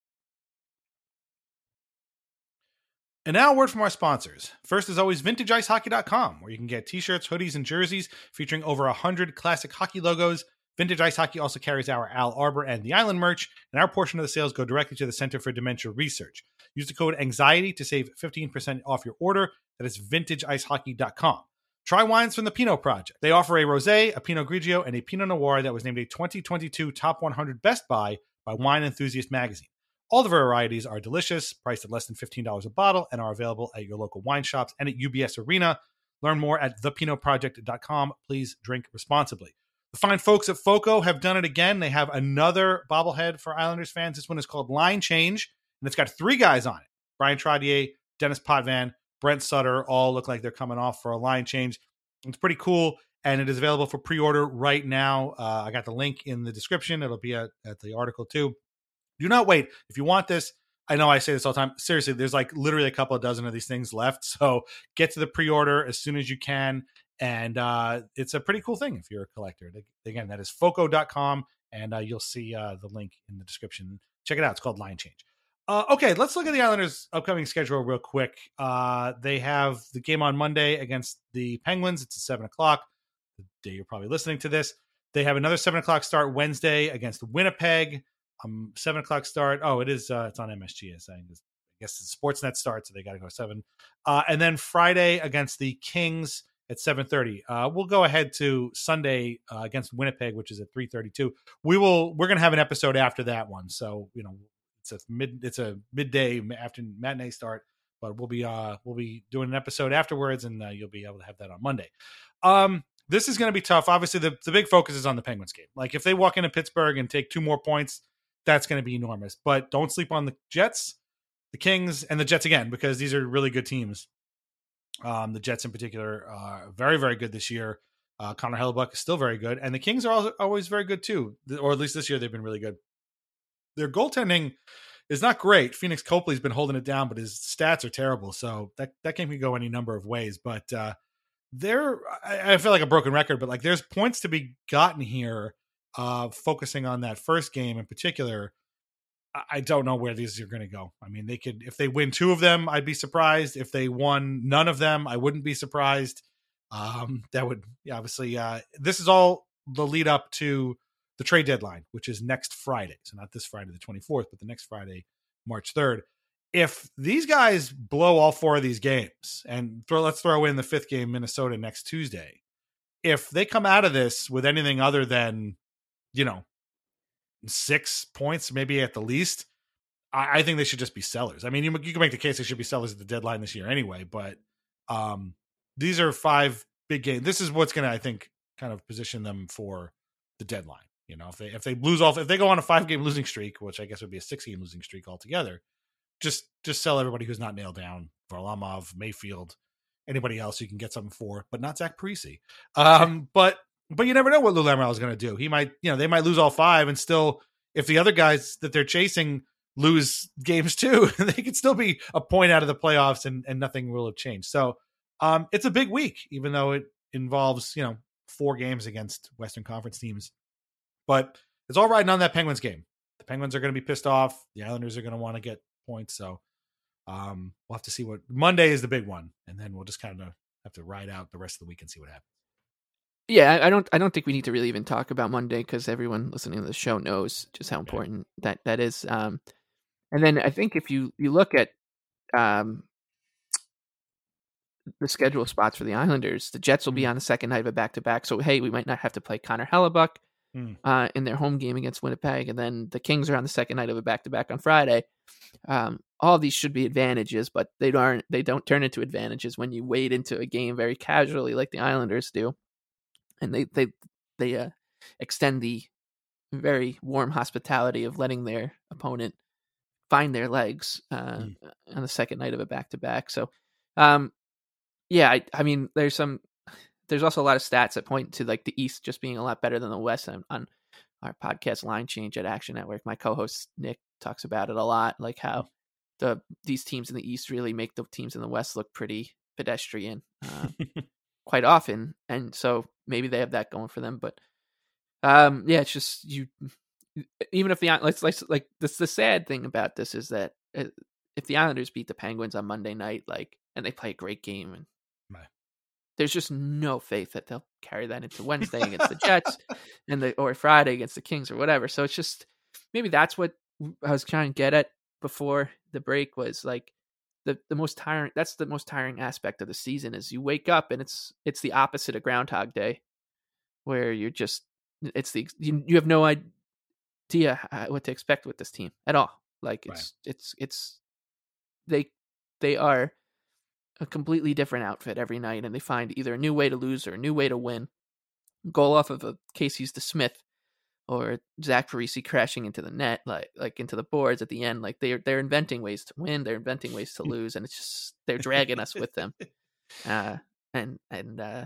And now, a word from our sponsors. First, as always, VintageIceHockey.com, where you can get t-shirts, hoodies, and jerseys featuring over hundred classic hockey logos. Vintage Ice Hockey also carries our Al Arbour and the Island merch, and our portion of the sales go directly to the Center for Dementia Research. Use the code ANXIETY to save 15% off your order. That is VintageIceHockey.com. Try wines from the Pinot Project. They offer a rosé, a Pinot Grigio, and a Pinot Noir that was named a 2022 Top 100 Best Buy by Wine Enthusiast magazine. All the varieties are delicious, priced at less than $15 a bottle, and are available at your local wine shops and at UBS Arena. Learn more at thepinotproject.com. Please drink responsibly. The fine folks at FOCO have done it again. They have another bobblehead for Islanders fans. This one is called Line Change, and it's got three guys on it Bryan Trottier, Denis Potvin, Brent Sutter. All look like they're coming off for a line change. It's pretty cool, and it is available for pre order right now. Uh, I got the link in the description, it'll be at, at the article too. Do not wait. If you want this, I know I say this all the time. Seriously, there's like literally a couple of dozen of these things left. So get to the pre order as soon as you can. And uh, it's a pretty cool thing if you're a collector. Again, that is foco.com, and uh, you'll see uh, the link in the description. Check it out. It's called Line Change. Uh, okay, let's look at the Islanders' upcoming schedule real quick. Uh, they have the game on Monday against the Penguins. It's at 7 o'clock, the day you're probably listening to this. They have another 7 o'clock start Wednesday against Winnipeg um seven o'clock start. Oh, it is. Uh, it's on MSG. I think I guess the Sportsnet starts, so they got to go seven. Uh, and then Friday against the Kings at seven thirty. Uh, we'll go ahead to Sunday uh, against Winnipeg, which is at three thirty two. We will. We're gonna have an episode after that one, so you know it's a mid. It's a midday after matinee start. But we'll be uh we'll be doing an episode afterwards, and uh, you'll be able to have that on Monday. Um, this is going to be tough. Obviously, the, the big focus is on the Penguins game. Like if they walk into Pittsburgh and take two more points, that's going to be enormous. But don't sleep on the Jets, the Kings, and the Jets again because these are really good teams. Um, the Jets in particular are very, very good this year. Uh, Connor Hellebuyck is still very good, and the Kings are always very good too. Or at least this year they've been really good. Their goaltending is not great. Pheonix Copley's been holding it down, but his stats are terrible. So that that game can go any number of ways. But uh, there, I, I feel like a broken record, but like there's points to be gotten here uh, focusing on that first game in particular, I don't know where these are going to go. I mean, they could if they win two of them, I'd be surprised. If they won none of them, I wouldn't be surprised. Um, that would obviously uh, this is all the lead up to the trade deadline, which is next Friday. So not this Friday, the twenty fourth, but the next Friday, March third. If these guys blow all four of these games and throw, let's throw in the fifth game, Minnesota next Tuesday. If they come out of this with anything other than you know, six points, maybe at the least, I, I think they should just be sellers. I mean, you, you can make the case they should be sellers at the deadline this year anyway, but um, these are five big games. This is what's going to, I think, kind of position them for the deadline. You know, if they if they lose off, if they go on a five game losing streak, which I guess would be a six game losing streak altogether, just just sell everybody who's not nailed down. Varlamov, Mayfield, anybody else you can get something for, but not Zach Parise. Um, but but you never know what Lou Lamoriello is going to do. He might, you know, they might lose all five and still, if the other guys that they're chasing lose games too, they could still be a point out of the playoffs and, and nothing will have changed. So um, it's a big week, even though it involves, you know, four games against Western Conference teams. But it's all riding on that Penguins game. The Penguins are going to be pissed off. The Islanders are going to want to get points. So um, we'll have to see what Monday is the big one. And then we'll just kind of have to ride out the rest of the week and see what happens yeah, I don't I don't think we need to really even talk about Monday because everyone listening to the show knows just how important that that is. Um, and then I think if you you look at um, the schedule spots for the Islanders, the Jets will be mm-hmm. on the second night of a back to back. So hey, we might not have to play Connor Hellebuyck mm. uh, in their home game against Winnipeg, and then the Kings are on the second night of a back to back on Friday. Um, all these should be advantages, but they aren't. They don't turn into advantages when you wade into a game very casually like the Islanders do and they they they uh, extend the very warm hospitality of letting their opponent find their legs uh, mm. on the second night of a back to back. So, um, yeah, I, I mean, there's some, there's also a lot of stats that point to like the East just being a lot better than the West. On, on our podcast line change at Action Network, my co-host Nick talks about it a lot, like how the these teams in the East really make the teams in the West look pretty pedestrian. Uh, quite often, and so maybe they have that going for them. But um, yeah, it's just you. Even if the let's, let's like this, the sad thing about this is that uh, if the Islanders beat the Penguins on Monday night, like, and they play a great game, and Right. there's just no faith that they'll carry that into Wednesday against the Jets, and the or Friday against the Kings or whatever. So it's just maybe that's what I was trying to get at before the break was like the the most tiring. That's the most tiring aspect of the season is you wake up and it's it's the opposite of Groundhog Day, where you're just it's the you, you have no idea what to expect with this team at all. Like Right. it's it's it's they they are a completely different outfit every night, and they find either a new way to lose or a new way to win. Goal off of a Casey DeSmith or Zach Parise crashing into the net, like like into the boards at the end. Like they're they're inventing ways to win, they're inventing ways to lose, and it's just they're dragging us with them. Uh, and and uh,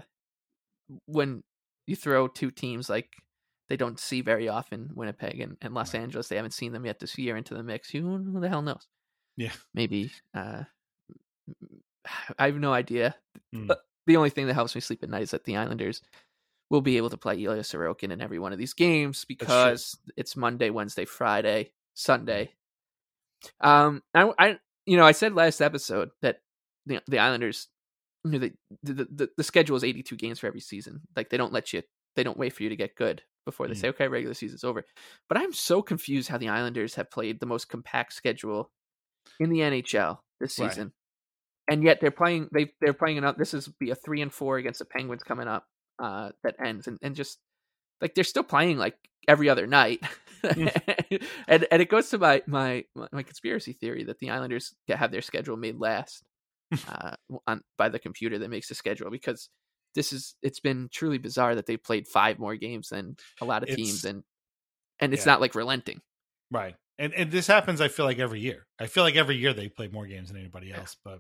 when you throw two teams like they don't see very often, Winnipeg and, and Los Angeles, they haven't seen them yet this year into the mix. Who, who the hell knows? Yeah. Maybe uh, I have no idea. Mm. But the only thing that helps me sleep at night is that the Islanders will be able to play Ilya Sorokin in every one of these games because it's Monday, Wednesday, Friday, Sunday. Um, I, I, you know, I said last episode that the the Islanders, you know, the the, the the schedule is eighty two games for every season. Like they don't let you, they don't wait for you to get good before they Mm. say, okay, regular season's over. But I'm so confused how the Islanders have played the most compact schedule in the NHL this Right. season, and yet they're playing. They they're playing enough. This is be a three and four against the Penguins coming up. Uh, that ends and and just like they're still playing like every other night. and and it goes to my, my my conspiracy theory that the Islanders have their schedule made last uh, on by the computer that makes the schedule because this is it's been truly bizarre that they played five more games than a lot of teams It's- and and it's yeah. not like relenting. Right. And and this happens I feel like every year. I feel like every year they play more games than anybody else, but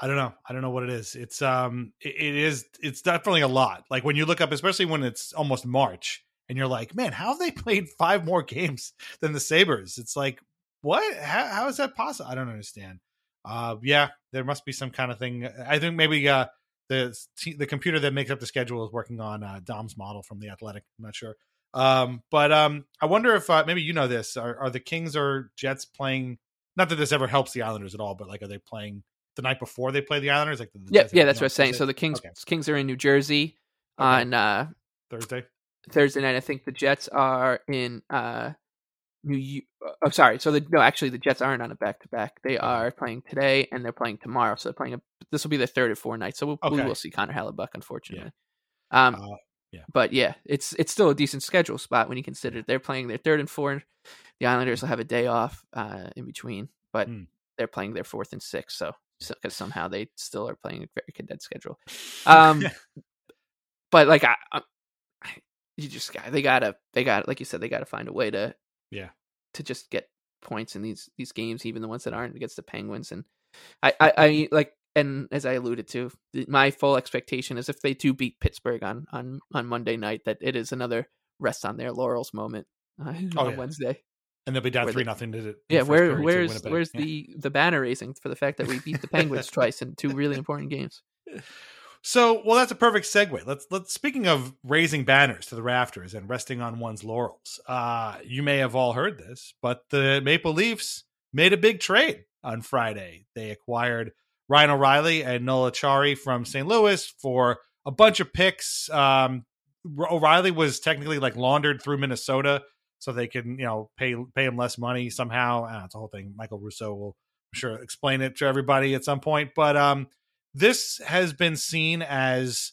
I don't know. I don't know what it is. It's um it, it is it's definitely a lot. Like when you look up especially when it's almost March and you're like, "Man, how have they played five more games than the Sabres? It's like, "What? How, how is that possible?" I don't understand. Uh yeah, there must be some kind of thing. I think maybe uh the the computer that makes up the schedule is working on uh, Dom's model from the Athletic. I'm not sure. Um, but um, I wonder if uh, maybe you know this. Are, are the Kings or Jets playing? Not that this ever helps the Islanders at all, but like, are they playing the night before they play the Islanders? Like, the, Yeah, yeah, that's what I'm saying. So the Kings Okay. Kings are in New Jersey Okay. on uh, Thursday? Thursday night. I think the Jets are in uh, New. Oh, sorry. So the no, actually, the Jets aren't on a back to back. They are playing today and they're playing tomorrow. So they're playing. A, this will be their third or fourth night. So we'll, we will see Connor Hellebuyck, unfortunately. Um, Uh, yeah. but yeah, it's it's still a decent schedule spot when you consider they're playing their third and fourth. The Islanders will have a day off uh, in between, but Mm. they're playing their fourth and sixth. So because somehow they still are playing a very condensed schedule. Um, but like I, I, you just got they gotta they got like you said they gotta find a way to Yeah. to just get points in these these games, even the ones that aren't against the Penguins. And I I, I like and as I alluded to, my full expectation is if they do beat Pittsburgh on on on Monday night, that it is another rest on their laurels moment uh, Oh, on yeah. Wednesday. And they'll be down three nothing to Yeah, where where's where's Yeah. the the banner raising for the fact that we beat the Penguins twice in two really important games? So, well, that's a perfect segue. Let's let's. Speaking of raising banners to the rafters and resting on one's laurels, uh, you may have all heard this, but the Maple Leafs made a big trade on Friday. They acquired Ryan O'Reilly and Noel Acciari from St. Louis for a bunch of picks. Um, O'Reilly was technically like laundered through Minnesota, so they can you know pay pay him less money somehow. Uh, it's a whole thing. Michael Russo will I'm sure explain it to everybody at some point, but um this has been seen as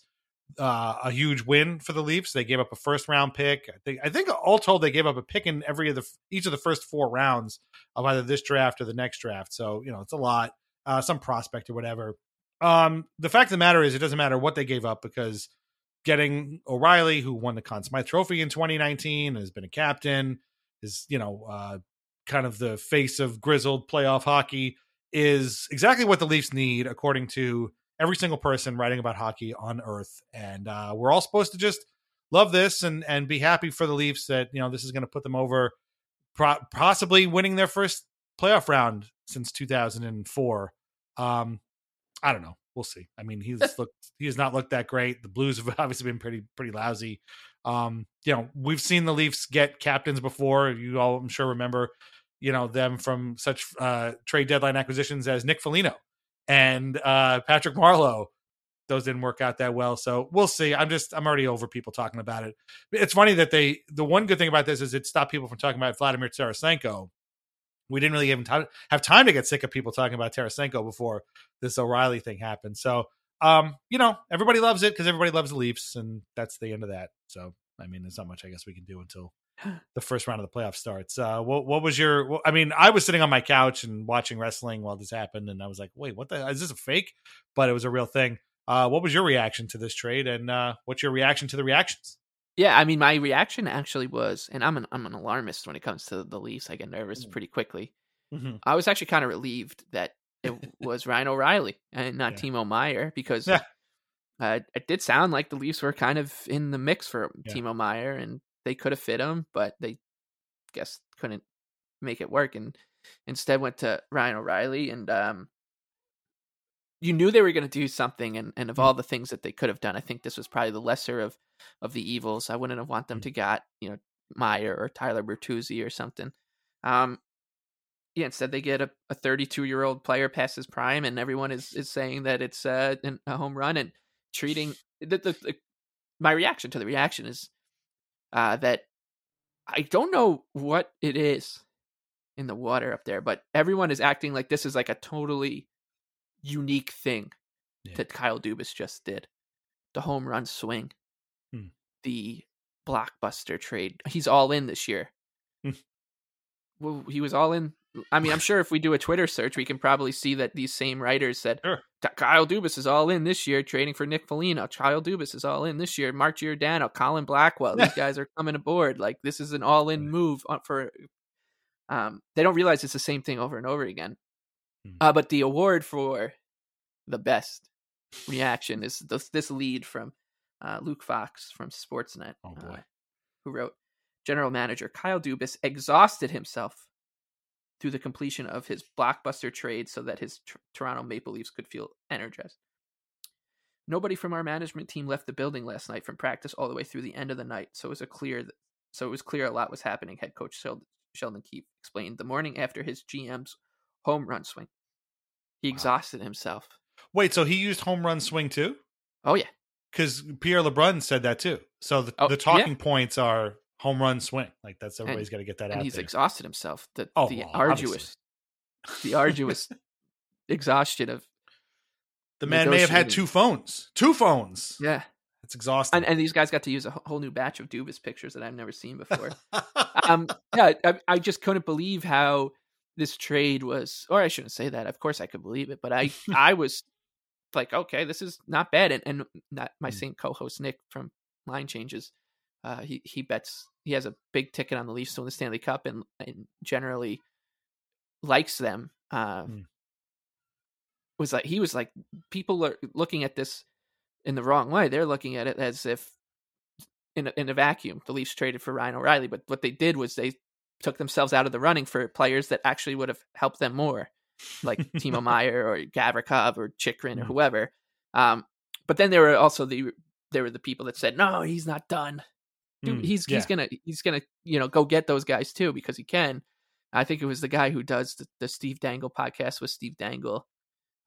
uh, a huge win for the Leafs. They gave up a first round pick. I think I think all told they gave up a pick in every of the each of the first four rounds of either this draft or the next draft. So you know it's a lot, uh, some prospect or whatever. Um, the fact of the matter is, it doesn't matter what they gave up because getting O'Reilly, who won the Conn Smythe Trophy in 2019, has been a captain, is you know uh, kind of the face of grizzled playoff hockey is exactly what the Leafs need, according to every single person writing about hockey on Earth. And uh, we're all supposed to just love this and and be happy for the Leafs that you know this is going to put them over, pro- possibly winning their first playoff round since 2004. Um, I don't know. We'll see. I mean, he's looked he has not looked that great. The Blues have obviously been pretty pretty lousy. Um, you know, we've seen the Leafs get captains before. You all, I'm sure, remember you know them from such uh, trade deadline acquisitions as Nick Foligno and uh, Patrick Marleau. Those didn't work out that well, so we'll see. I'm just I'm already over people talking about it. It's funny that they the one good thing about this is it stopped people from talking about Vladimir Tarasenko. We didn't really even have time to get sick of people talking about Tarasenko before this O'Reilly thing happened. So, um, you know, everybody loves it because everybody loves the Leafs, and that's the end of that. So, I mean, there's not much I guess we can do until the first round of the playoffs starts. Uh, what what was your? I mean, I was sitting on my couch and watching wrestling while this happened, and I was like, "Wait, what the? Is this a fake?" But it was a real thing. Uh, what was your reaction to this trade, and uh, what's your reaction to the reactions? Yeah, I mean, my reaction actually was, and I'm an I'm an alarmist when it comes to the Leafs. I get nervous Mm. pretty quickly. Mhm. I was actually kind of relieved that it was Ryan O'Reilly and not Yeah. Timo Meier because Yeah. uh, it did sound like the Leafs were kind of in the mix for Yeah. Timo Meier, and they could have fit him, but they guess couldn't make it work, and instead went to Ryan O'Reilly. And um, you knew they were going to do something, and, and of Mm. all the things that they could have done, I think this was probably the lesser of of the evils. I wouldn't have want them Mm. to got you know Meier or Tyler Bertuzzi or something. Um, yeah, instead they get a, a 32 year old player past his prime, and everyone is, is saying that it's uh, a home run and treating the, the, the my reaction to the reaction is uh, that I don't know what it is in the water up there, but everyone is acting like this is like a totally unique thing Yeah. that Kyle Dubas just did. The home run swing, Hmm. the blockbuster trade. He's all in this year. Hmm. well, he was all in. I mean, I'm sure if we do a Twitter search, we can probably see that these same writers said Sure. Kyle Dubas is all in this year, trading for Nick Foligno. Kyle Dubas is all in this year. Mark Giordano, Colin Blackwell. These guys are coming aboard. Like this is an all-in move for. Um, they don't realize it's the same thing over and over again. Hmm. Uh, but the award for the best reaction is this, this lead from uh, Luke Fox from Sportsnet, Oh, uh, who wrote General Manager Kyle Dubas exhausted himself through the completion of his blockbuster trade so that his tr- Toronto Maple Leafs could feel energized. Nobody from our management team left the building last night from practice all the way through the end of the night, so it was a clear so it was clear a lot was happening. Head coach Shel- Sheldon Keefe explained the morning after his GM's home run swing. He exhausted himself. Wait, so he used home run swing too? Oh yeah, Because Pierre LeBrun said that too. So the, Oh, the yeah. talking points are home run swing. Like that's everybody's got to get that and out he's there. exhausted himself. The Oh, the well, arduous, the arduous exhaustion of the man may have had two phones. Two phones. yeah. It's exhausting. And, and these guys got to use a whole new batch of Dubas pictures that I've never seen before. um, yeah, I, I just couldn't believe how this trade was, or I shouldn't say that. Of course, I could believe it, but I, I was like, okay, this is not bad. And, and not my Mm. same co-host Nick from Line Changes, uh, he he bets he has a big ticket on the Leafs to win the Stanley Cup, and, and generally likes them. Uh, Mm. Was like he was like people are looking at this in the wrong way. They're looking at it as if in a, in a vacuum, the Leafs traded for Ryan O'Reilly, but what they did was they took themselves out of the running for players that actually would have helped them more, like Timo Meier or Gavrikov or Chychrun or whoever. Um, but then there were also the there were the people that said, "No, he's not done. Dude, Mm, he's yeah. he's gonna he's gonna you know go get those guys too because he can." I think it was the guy who does the, the Steve Dangle podcast with Steve Dangle.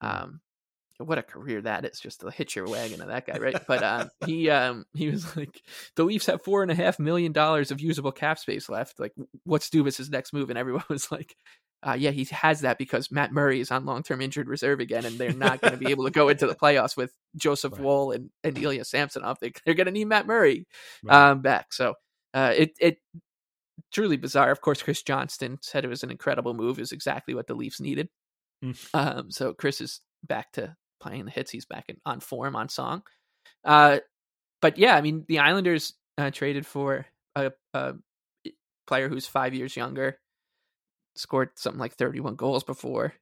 Um, what a career that is! Just to hitch your wagon of that guy, right? But um, he um, he was like, the Leafs have four and a half million dollars of usable cap space left. Like, what's Dubas's next move? And everyone was like, uh, yeah, he has that because Matt Murray is on long term injured reserve again, and they're not going to be able to go into the playoffs with Joseph Right. Woll and, and Ilya Samsonov. They, they're going to need Matt Murray Right. um, back. So uh, it it truly bizarre. Of course, Chris Johnston said it was an incredible move. Is exactly what the Leafs needed. Mm. Um, so Chris is back to playing the hits. He's back in, on form on song. Uh, but yeah, I mean the Islanders uh, traded for a, a player who's five years younger, scored something like thirty-one goals before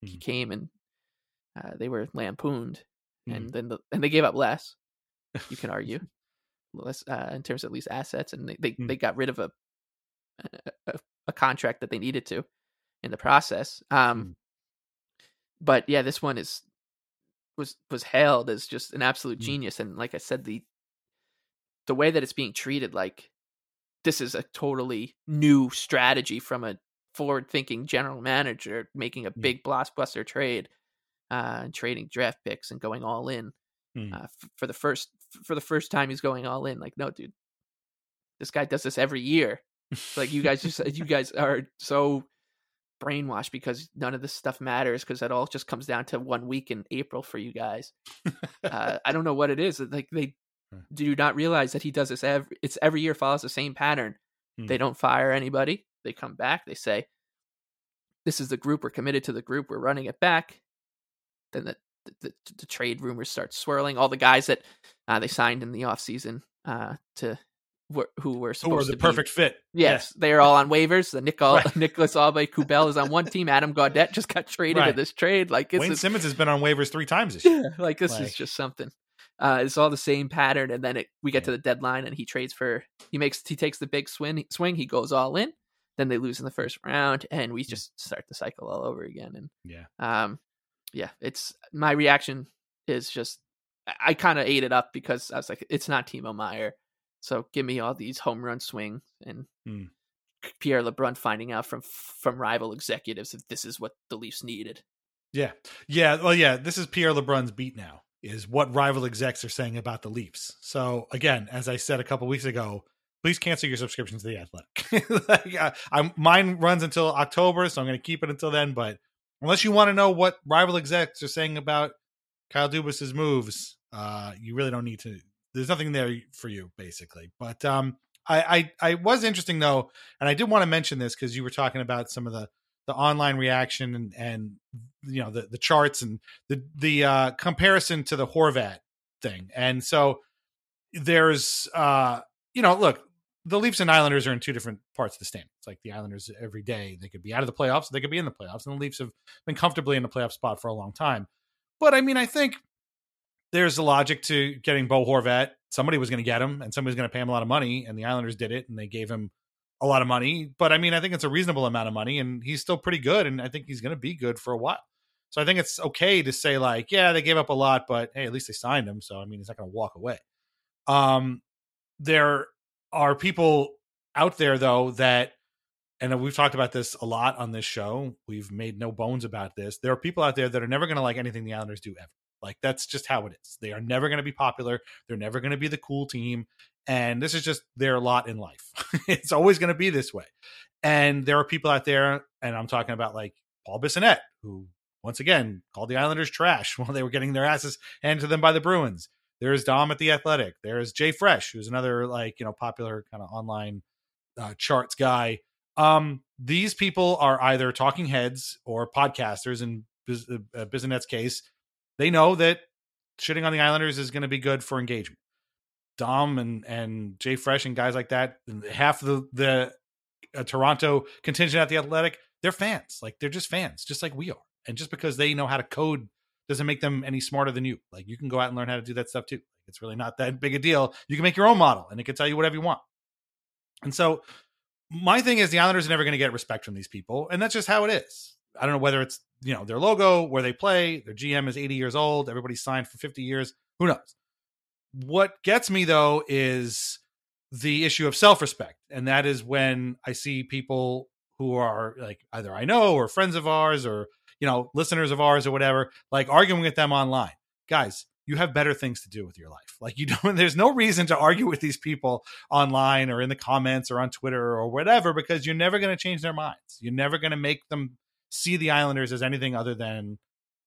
he Mhm. came, and uh, they were lampooned, Mhm. and then the, and they gave up less. You can argue less uh, in terms of at least assets, and they they, Mm. they got rid of a, a a contract that they needed to in the process. Um, Mm. but yeah, this one is was was hailed as just an absolute Mm. genius, and like I said, the the way that it's being treated, like this is a totally new strategy from a forward-thinking general manager making a big blockbuster trade, uh, and trading draft picks and going all in Hmm. uh, f- for the first for the first time. He's going all in. Like, no, dude, this guy does this every year. Like, you guys just you guys are so brainwashed because none of this stuff matters because it all just comes down to one week in April for you guys. uh, I don't know what it is. Like they Hmm. do not realize that he does this every it's every year follows the same pattern. Hmm. They don't fire anybody. They come back. They say, "This is the group. We're committed to the group. We're running it back." Then the the, the, the trade rumors start swirling. All the guys that uh, they signed in the offseason uh, to were, who were Who supposed were the to be perfect fit? Yes, they are all on waivers. The Nicol- Right. Nicolas Aube-Kubel is on one team. Adam Gaudette just got traded Right. in this trade. Like it's Wayne Simmonds has been on waivers three times this year. like this Like- is just something. Uh, it's all the same pattern, and then it, we get to the deadline, and he trades for he makes he takes the big swing. Swing, he goes all in. Then they lose in the first round, and we just start the cycle all over again. And Yeah. um, yeah, it's my reaction is just I- I kind of ate it up because I was like, it's not Timo Meier, so give me all these home run swings and Hmm. Pierre LeBrun finding out from from rival executives that this is what the Leafs needed. Yeah. Yeah. Well, yeah. This is Pierre LeBrun's beat now, is what rival execs are saying about the Leafs. So, again, as I said a couple weeks ago, please cancel your subscription to The Athletic. like, uh, I'm, mine runs until October, so I'm going to keep it until then. But unless you want to know what rival execs are saying about Kyle Dubas's moves, uh, you really don't need to. There's nothing there for you, basically. But um, I, I, I was interesting though, and I did want to mention this because you were talking about some of the the online reaction and and you know the the charts and the the uh comparison to the Horvat thing. And so there's uh you know look the Leafs and Islanders are in two different parts of the standings. Like the Islanders every day they could be out of the playoffs, they could be in the playoffs, and the Leafs have been comfortably in the playoff spot for a long time. But I mean, I think there's a logic to getting Bo Horvat. Somebody was going to get him, and somebody was going to pay him a lot of money, and the Islanders did it, and they gave him a lot of money. But I mean, I think it's a reasonable amount of money, and he's still pretty good, and I think he's going to be good for a while. So I think it's okay to say like, yeah, they gave up a lot, but hey, at least they signed him. So I mean, he's not going to walk away. Um, there are people out there though that, and we've talked about this a lot on this show. We've made no bones about this. There are people out there that are never going to like anything the Islanders do ever. Like that's just how it is. They are never going to be popular. They're never going to be the cool team. And this is just their lot in life. it's always going to be this way. And there are people out there, and I'm talking about like Paul Bissonnette, who once again called the Islanders trash while they were getting their asses handed to them by the Bruins. There's Dom at the Athletic. There's JFresh, who's another like you know popular kind of online uh, charts guy. Um, these people are either talking heads or podcasters. In uh, Bissonnette's case, they know that shitting on the Islanders is going to be good for engagement. Dom and and JFresh and guys like that, half the the uh, Toronto contingent at the Athletic, they're fans. Like they're just fans, just like we are. And just because they know how to code doesn't make them any smarter than you. Like you can go out and learn how to do that stuff too. It's really not that big a deal. You can make your own model, and it can tell you whatever you want. And so, my thing is, the Islanders are never going to get respect from these people, and that's just how it is. I don't know whether it's you know their logo, where they play, their GM is 80 years old, everybody's signed for 50 years. Who knows? What gets me though is the issue of self-respect, and that is when I see people who are like either I know or friends of ours or you know listeners of ours or whatever, like arguing with them online. Guys, you have better things to do with your life. Like you don't. There's no reason to argue with these people online or in the comments or on Twitter or whatever because you're never going to change their minds. You're never going to make them see the Islanders as anything other than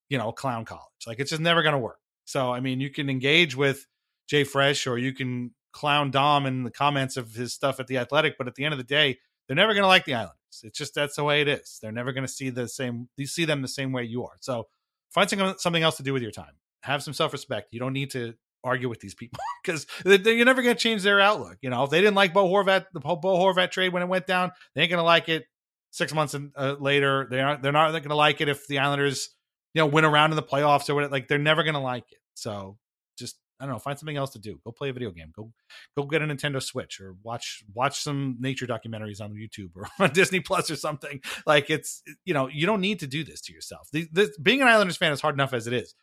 you know clown college. Like it's just never going to work. So I mean, you can engage with JFresh or you can clown Dom in the comments of his stuff at the Athletic, but at the end of the day, they're never going to like the Islanders. It's just that's the way it is. They're never going to see the same. You see them the same way you are. So find something else to do with your time. Have some self respect. You don't need to argue with these people because you're never going to change their outlook. You know, if they didn't like Bo Horvat, the Bo Horvat trade when it went down, they ain't going to like it six months in, uh, later. They aren't. They're not going to like it if the Islanders, you know, win around in the playoffs or what. Like they're never going to like it. So just I don't know. Find something else to do. Go play a video game. Go go get a Nintendo Switch or watch watch some nature documentaries on YouTube or on Disney Plus or something. Like it's you know you don't need to do this to yourself. The, this, being an Islanders fan is hard enough as it is.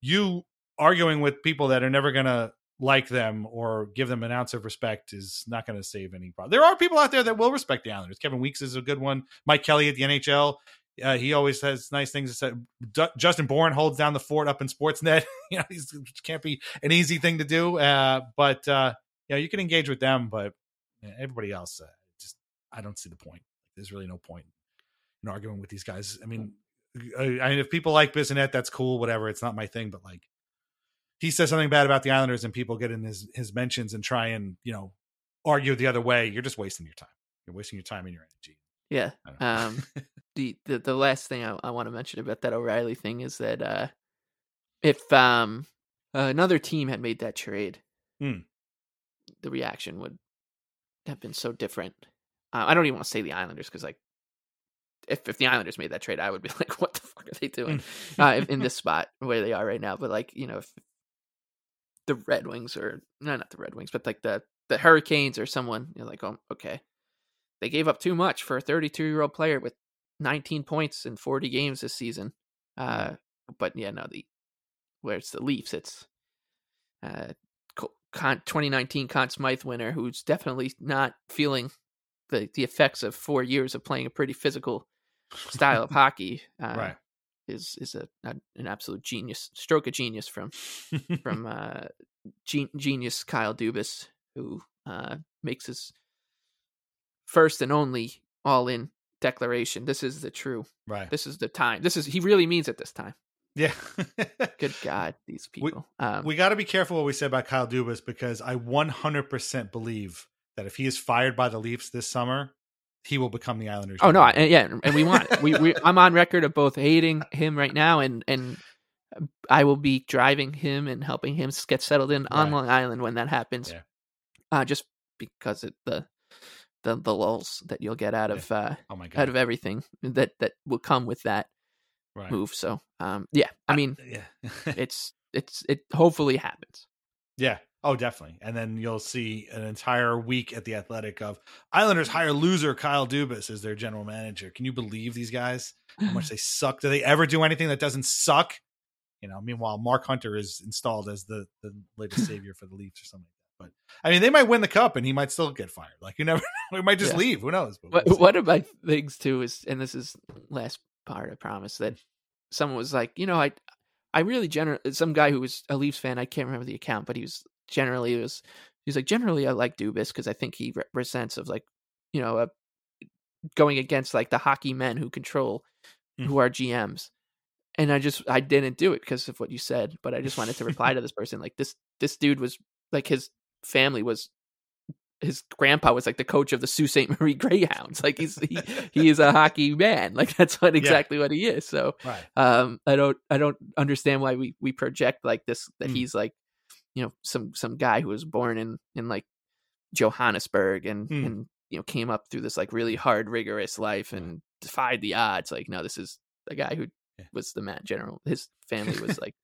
You arguing with people that are never gonna like them or give them an ounce of respect is not going to save any problem. There are people out there that will respect the Islanders. Kevin Weekes is a good one. Mike Kelly at the NHL. Uh, he always has nice things to say. D- Justin Bourne holds down the fort up in Sportsnet. you know, he's can't be an easy thing to do. Uh, but uh, you know, you can engage with them, but yeah, everybody else, uh, just I don't see the point. There's really no point in arguing with these guys. I mean, I, I mean, if people like Bissonnette, that's cool. Whatever, it's not my thing. But like, he says something bad about the Islanders, and people get in his his mentions and try and you know argue the other way. You're just wasting your time. You're wasting your time and your energy. Yeah. Um, the, the the last thing I, I want to mention about that O'Reilly thing is that uh, if um, another team had made that trade, Hmm. the reaction would have been so different. Uh, I don't even want to say the Islanders because like. If, if the Islanders made that trade, I would be like, "What the fuck are they doing uh, in- in this spot where they are right now?" But like, you know, if the Red Wings or no, not the Red Wings, but like the the Hurricanes or someone, you're like, "Oh, okay." They gave up too much for a 32 year old player with 19 points in 40 games this season. Uh, but yeah, no, the where it's the Leafs, it's uh, Con- 2019 Conn Smythe winner who's definitely not feeling the the effects of four years of playing a pretty physical style of hockey. Uh, Right. Is is a, a an absolute genius, stroke of genius from from uh, gen- genius Kyle Dubas, who uh, makes his first and only all in declaration. This is the true. Right. This is the time. This is he really means it this time. Yeah. Good God, these people. um, we got to be careful what we say about Kyle Dubas because I 100% believe that if he is fired by the Leafs this summer, he will become the Islanders. oh no. I, yeah, and we want we we I'm on record of both hating him right now and and I will be driving him and helping him get settled in on Long Island when that happens. Yeah. Uh, just because it, the the the lulls that you'll get out of uh oh my god, out of everything that that will come with that right. move. So um yeah, I mean yeah. it's it's it hopefully happens. Yeah. Oh, definitely. And then you'll see an entire week at the Athletic of Islanders hire loser Kyle Dubas as their general manager. Can you believe these guys? How much they suck? Do they ever do anything that doesn't suck? You know. Meanwhile, Mark Hunter is installed as the the latest savior for the Leafs or something. But I mean, they might win the cup, and he might still get fired. Like you never, we might just Yeah. leave. Who knows? But we'll one of my things too is, and this is last part, I promise, that someone was like, you know, I, I really generally, some guy who was a Leafs fan, I can't remember the account, but he was generally was, he was like, generally I like Dubas because I think he represents of like, you know, a, going against like the hockey men who control, Mm. who are GMs. And I just, I didn't do it because of what you said, but I just wanted to reply to this person. Like this, this dude was like, his family was his grandpa was like the coach of the Sault Ste. Marie Greyhounds. Like he's he, he is a hockey man. Like that's what exactly what he is. So Right. um I don't I don't understand why we we project like this that Mm. he's like you know some some guy who was born in in like Johannesburg and Mm. and you know came up through this like really hard rigorous life and defied the odds. Like no, this is the guy who was the man general. His family was like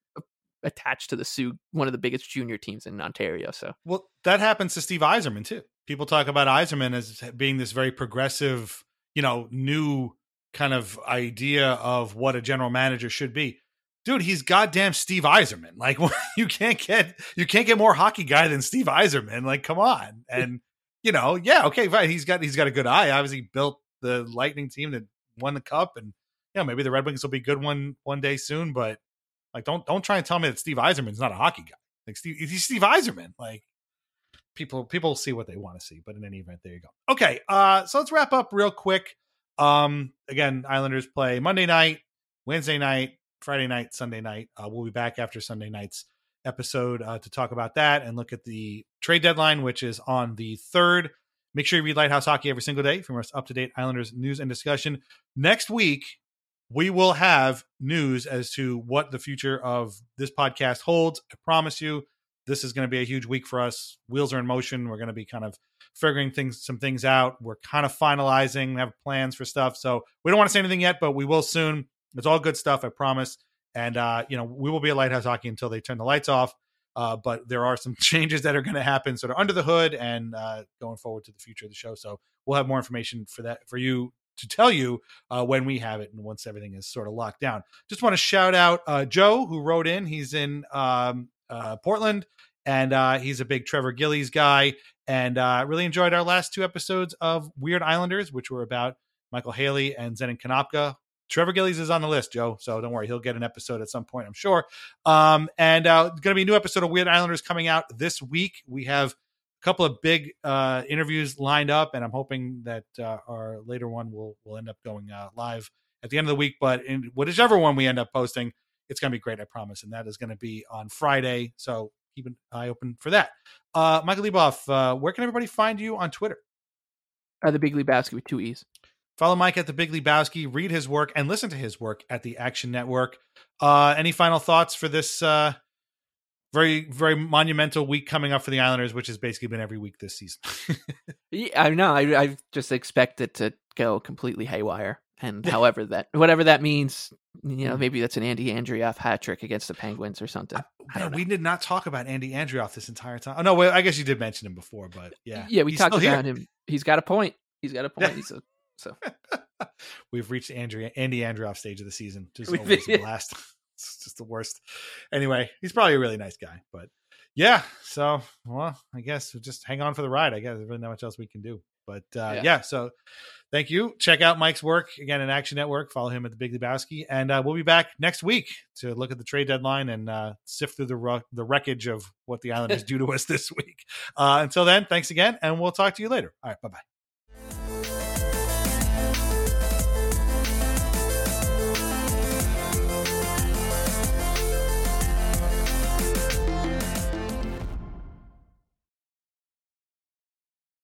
attached to the Soo, one of the biggest junior teams in Ontario. So Well, that happens to Steve Yzerman too. People talk about Yzerman as being this very progressive, you know, new kind of idea of what a general manager should be. Dude, he's goddamn Steve Yzerman. Like you can't get you can't get more hockey guy than Steve Yzerman. Like come on. And you know, yeah, okay, fine. He's got he's got a good eye. Obviously built the Lightning team that won the cup and yeah, maybe the Red Wings will be good one one day soon, but like don't don't try and tell me that Steve Yzerman's not a hockey guy. Like Steve he's Steve Yzerman. Like people people see what they want to see but in any event there you go okay uh so let's wrap up real quick um again islanders play monday night wednesday night friday night sunday night uh, we'll be back after sunday night's episode uh, to talk about that and look at the trade deadline which is on the third make sure you read lighthouse hockey every single day for most up-to-date islanders news and discussion next week we will have news as to what the future of this podcast holds i promise you this is going to be a huge week for us. Wheels are in motion. We're going to be kind of figuring things, some things out. We're kind of finalizing, have plans for stuff. So we don't want to say anything yet, but we will soon. It's all good stuff, I promise. And uh, you know, we will be at Lighthouse Hockey until they turn the lights off. Uh, but there are some changes that are going to happen sort of under the hood and uh, going forward to the future of the show. So we'll have more information for that for you to tell you uh, when we have it and once everything is sort of locked down. Just want to shout out uh, Joe who wrote in. He's in um, uh, Portland and uh, he's a big Trevor Gillies guy. And uh, really enjoyed our last two episodes of Weird Islanders, which were about Michael Haley and Zenon Konopka. Trevor Gillies is on the list, Joe. So don't worry, he'll get an episode at some point, I'm sure. Um, and uh, going to be a new episode of Weird Islanders coming out this week. We have a couple of big uh, interviews lined up, and I'm hoping that uh, our later one will will end up going uh, live at the end of the week. But in whichever one we end up posting, it's going to be great, I promise. And that is going to be on Friday. So keep an eye open for that. Uh, Michael Leboff, uh, where can everybody find you on Twitter? Uh, the Big Lebowski with two E's. Follow Mike at the Big Lebowski, read his work, and listen to his work at the Action Network. Uh, any final thoughts for this uh, very, very monumental week coming up for the Islanders, which has basically been every week this season? yeah, I know. I, I just expect it to go completely haywire. And however that, whatever that means, you know, maybe that's an Andy Andreoff hat trick against the Penguins or something. Man, we did not talk about Andy Andreoff this entire time. Oh no, well, I guess you did mention him before, but yeah, yeah, we He's talked about here. him. He's got a point. He's got a point. He's a, so We've reached Andrew Andy Andreoff stage of the season. Just always a blast. It's just the worst. Anyway, he's probably a really nice guy, but yeah. So, well, I guess we'll just hang on for the ride. I guess there's really not much else we can do. But uh, yeah. Yeah. so thank you. Check out Mike's work again at Action Network. Follow him at the Big Lebowski, and uh, we'll be back next week to look at the trade deadline and uh, sift through the ru- the wreckage of what the Islanders do to us this week. Uh, until then, thanks again, and we'll talk to you later. All right, bye bye.